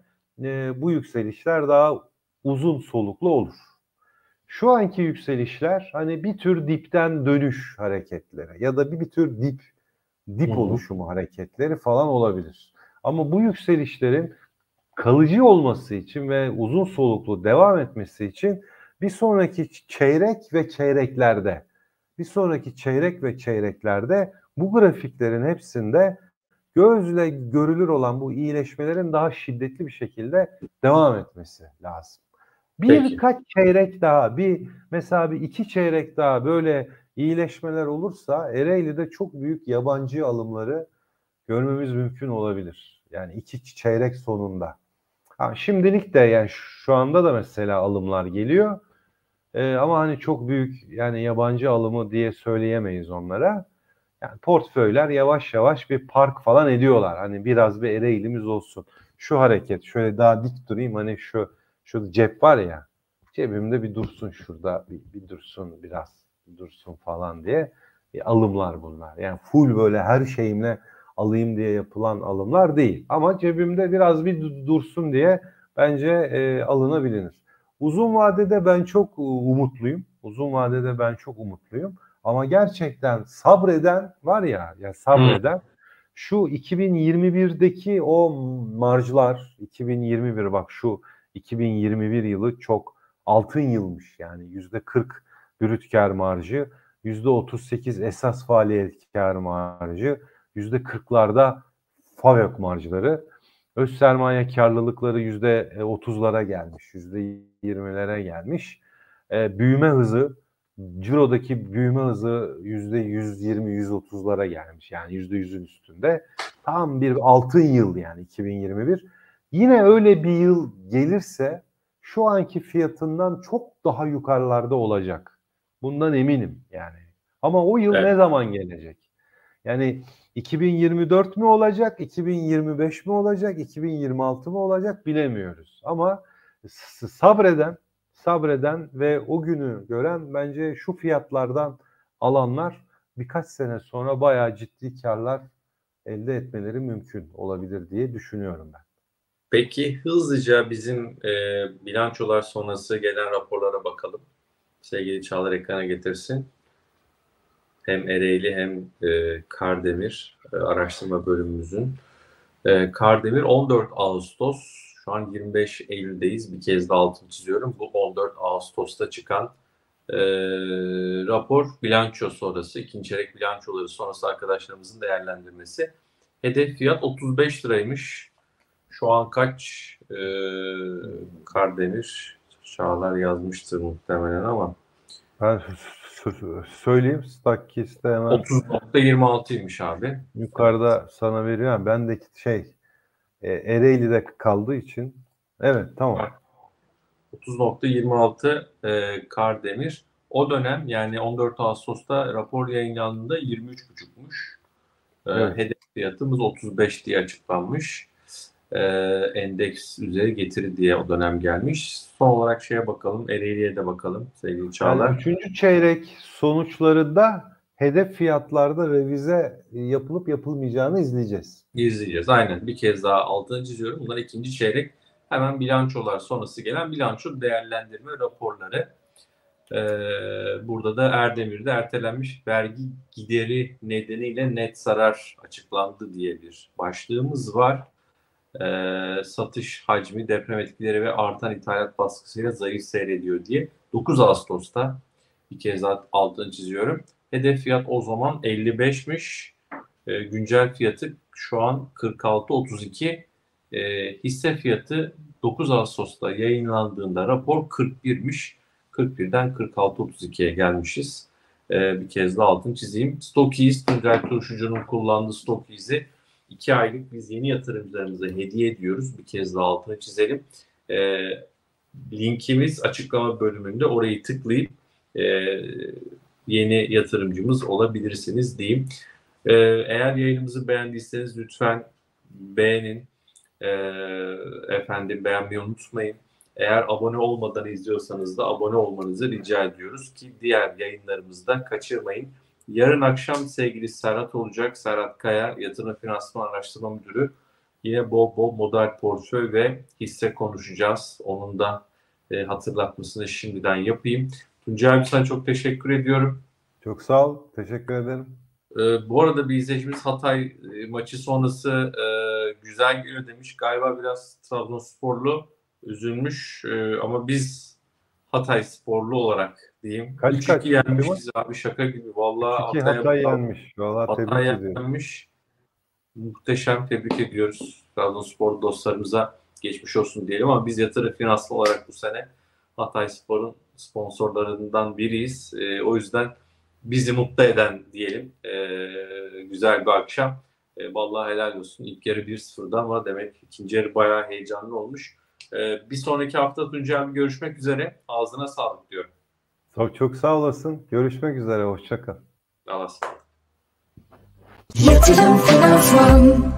e, bu yükselişler daha uzun soluklu olur. Şu anki yükselişler hani bir tür dipten dönüş hareketleri ya da bir, bir tür dip dip oluşumu hareketleri falan olabilir. Ama bu yükselişlerin kalıcı olması için ve uzun soluklu devam etmesi için bir sonraki çeyrek ve çeyreklerde bir sonraki çeyrek ve çeyreklerde bu grafiklerin hepsinde gözle görülür olan bu iyileşmelerin daha şiddetli bir şekilde devam etmesi lazım. Birkaç çeyrek daha, bir mesela bir iki çeyrek daha böyle iyileşmeler olursa Ereğli'de çok büyük yabancı alımları görmemiz mümkün olabilir. Yani iki çeyrek sonunda. Ha, şimdilik de yani şu anda da mesela alımlar geliyor. Ee, ama hani çok büyük yani yabancı alımı diye söyleyemeyiz onlara. Yani portföyler yavaş yavaş bir park falan ediyorlar. Hani biraz bir eğilimiz olsun. Şu hareket şöyle daha dik durayım hani şu şu cep var ya cebimde bir dursun şurada bir, bir dursun biraz dursun falan diye bir alımlar bunlar. Yani full böyle her şeyimle alayım diye yapılan alımlar değil. Ama cebimde biraz bir dursun diye bence e, alınabilir. Uzun vadede ben çok umutluyum. Uzun vadede ben çok umutluyum. Ama gerçekten sabreden var ya, ya sabreden şu 2021'deki o marjlar 2021 bak şu 2021 yılı çok altın yılmış yani yüzde 40 brüt kar marjı, yüzde 38 esas faaliyet kar marjı, yüzde 40'larda FAVÖK marjları. Öz sermaye karlılıkları yüzde 30'lara gelmiş, yüzde 20'lere gelmiş. E, büyüme hızı, cirodaki büyüme hızı yüzde 120-130'lara gelmiş. Yani yüzde 100'ün üstünde. Tam bir altın yıl yani 2021. Yine öyle bir yıl gelirse şu anki fiyatından çok daha yukarılarda olacak. Bundan eminim yani. Ama o yıl evet. ne zaman gelecek? Yani 2024 mü olacak, 2025 mi olacak, 2026 mı olacak bilemiyoruz. Ama sabreden, sabreden ve o günü gören bence şu fiyatlardan alanlar birkaç sene sonra bayağı ciddi karlar elde etmeleri mümkün olabilir diye düşünüyorum ben. Peki hızlıca bizim e, bilançolar sonrası gelen raporlara bakalım. Sevgili Çağlar ekrana getirsin. Hem Ereğli hem e, Kardemir e, araştırma bölümümüzün. E, Kardemir 14 Ağustos, şu an 25 Eylül'deyiz. Bir kez daha altını çiziyorum. Bu 14 Ağustos'ta çıkan e, rapor bilanço sonrası, ikinci çeyrek bilançoları sonrası arkadaşlarımızın değerlendirmesi. Hedef fiyat 35 liraymış. Şu an kaç e, Kardemir Çağlar yazmıştır muhtemelen ama ben söyleyeyim Stakis'te hemen 30.26'ymış abi. Yukarıda sana veriyorum. Ben de şey e, Ereğli'de kaldığı için evet tamam. 30.26 e, Kardemir. O dönem yani 14 Ağustos'ta rapor yayınlandığında 23.5'muş. E, evet. Hedef fiyatımız 35 diye açıklanmış e, endeks üzeri getiri diye o dönem gelmiş. Son olarak şeye bakalım, Ereğli'ye de bakalım sevgili Çağlar. Yani üçüncü çeyrek sonuçlarında hedef fiyatlarda revize yapılıp yapılmayacağını izleyeceğiz. İzleyeceğiz aynen. Bir kez daha altını çiziyorum. Bunlar ikinci çeyrek hemen bilançolar sonrası gelen bilanço değerlendirme raporları. Ee, burada da Erdemir'de ertelenmiş vergi gideri nedeniyle net zarar açıklandı diye bir başlığımız var e, satış hacmi deprem etkileri ve artan ithalat baskısıyla zayıf seyrediyor diye 9 Ağustos'ta bir kez daha altını çiziyorum. Hedef fiyat o zaman 55'miş. E, güncel fiyatı şu an 46.32. E, hisse fiyatı 9 Ağustos'ta yayınlandığında rapor 41'miş. 41'den 46.32'ye gelmişiz. E, bir kez daha altını çizeyim. Stockies, Tuncel Turşucu'nun kullandığı Stockies'i 2 aylık biz yeni yatırımcılarımıza hediye ediyoruz. Bir kez daha altını çizelim. E, linkimiz açıklama bölümünde orayı tıklayıp e, yeni yatırımcımız olabilirsiniz diyeyim. E, eğer yayınımızı beğendiyseniz lütfen beğenin. E, efendim beğenmeyi unutmayın. Eğer abone olmadan izliyorsanız da abone olmanızı rica ediyoruz ki diğer yayınlarımızda kaçırmayın. Yarın akşam sevgili Serhat olacak. Serhat Kaya, Yatırım Finansman Araştırma Müdürü. Yine bol bol model portföy ve hisse konuşacağız. Onun da e, hatırlatmasını şimdiden yapayım. Tuncay abi sana çok teşekkür ediyorum. Çok sağ ol. Teşekkür ederim. E, bu arada bir izleyicimiz Hatay e, maçı sonrası e, güzel geliyor demiş. Galiba biraz Trabzonsporlu üzülmüş e, ama biz Hatay sporlu olarak diyeyim. Kaç kaç yenmişiz abi şaka gibi. Vallahi Hatay, Hatay yenmiş. Vallahi Hatay tebrik yenmiş. Muhteşem tebrik ediyoruz. Trabzonspor dostlarımıza geçmiş olsun diyelim ama biz yatırım finansal olarak bu sene Hatay Spor'un sponsorlarından biriyiz. E, o yüzden bizi mutlu eden diyelim. E, güzel bir akşam. E, vallahi helal olsun. İlk yarı 1-0'da ama demek ikinci yarı bayağı heyecanlı olmuş. E, bir sonraki hafta Tuncay görüşmek üzere. Ağzına sağlık diyorum. Çok, çok sağ olasın. Görüşmek üzere. Hoşçakal. Sağ olasın. Yatırım Finansman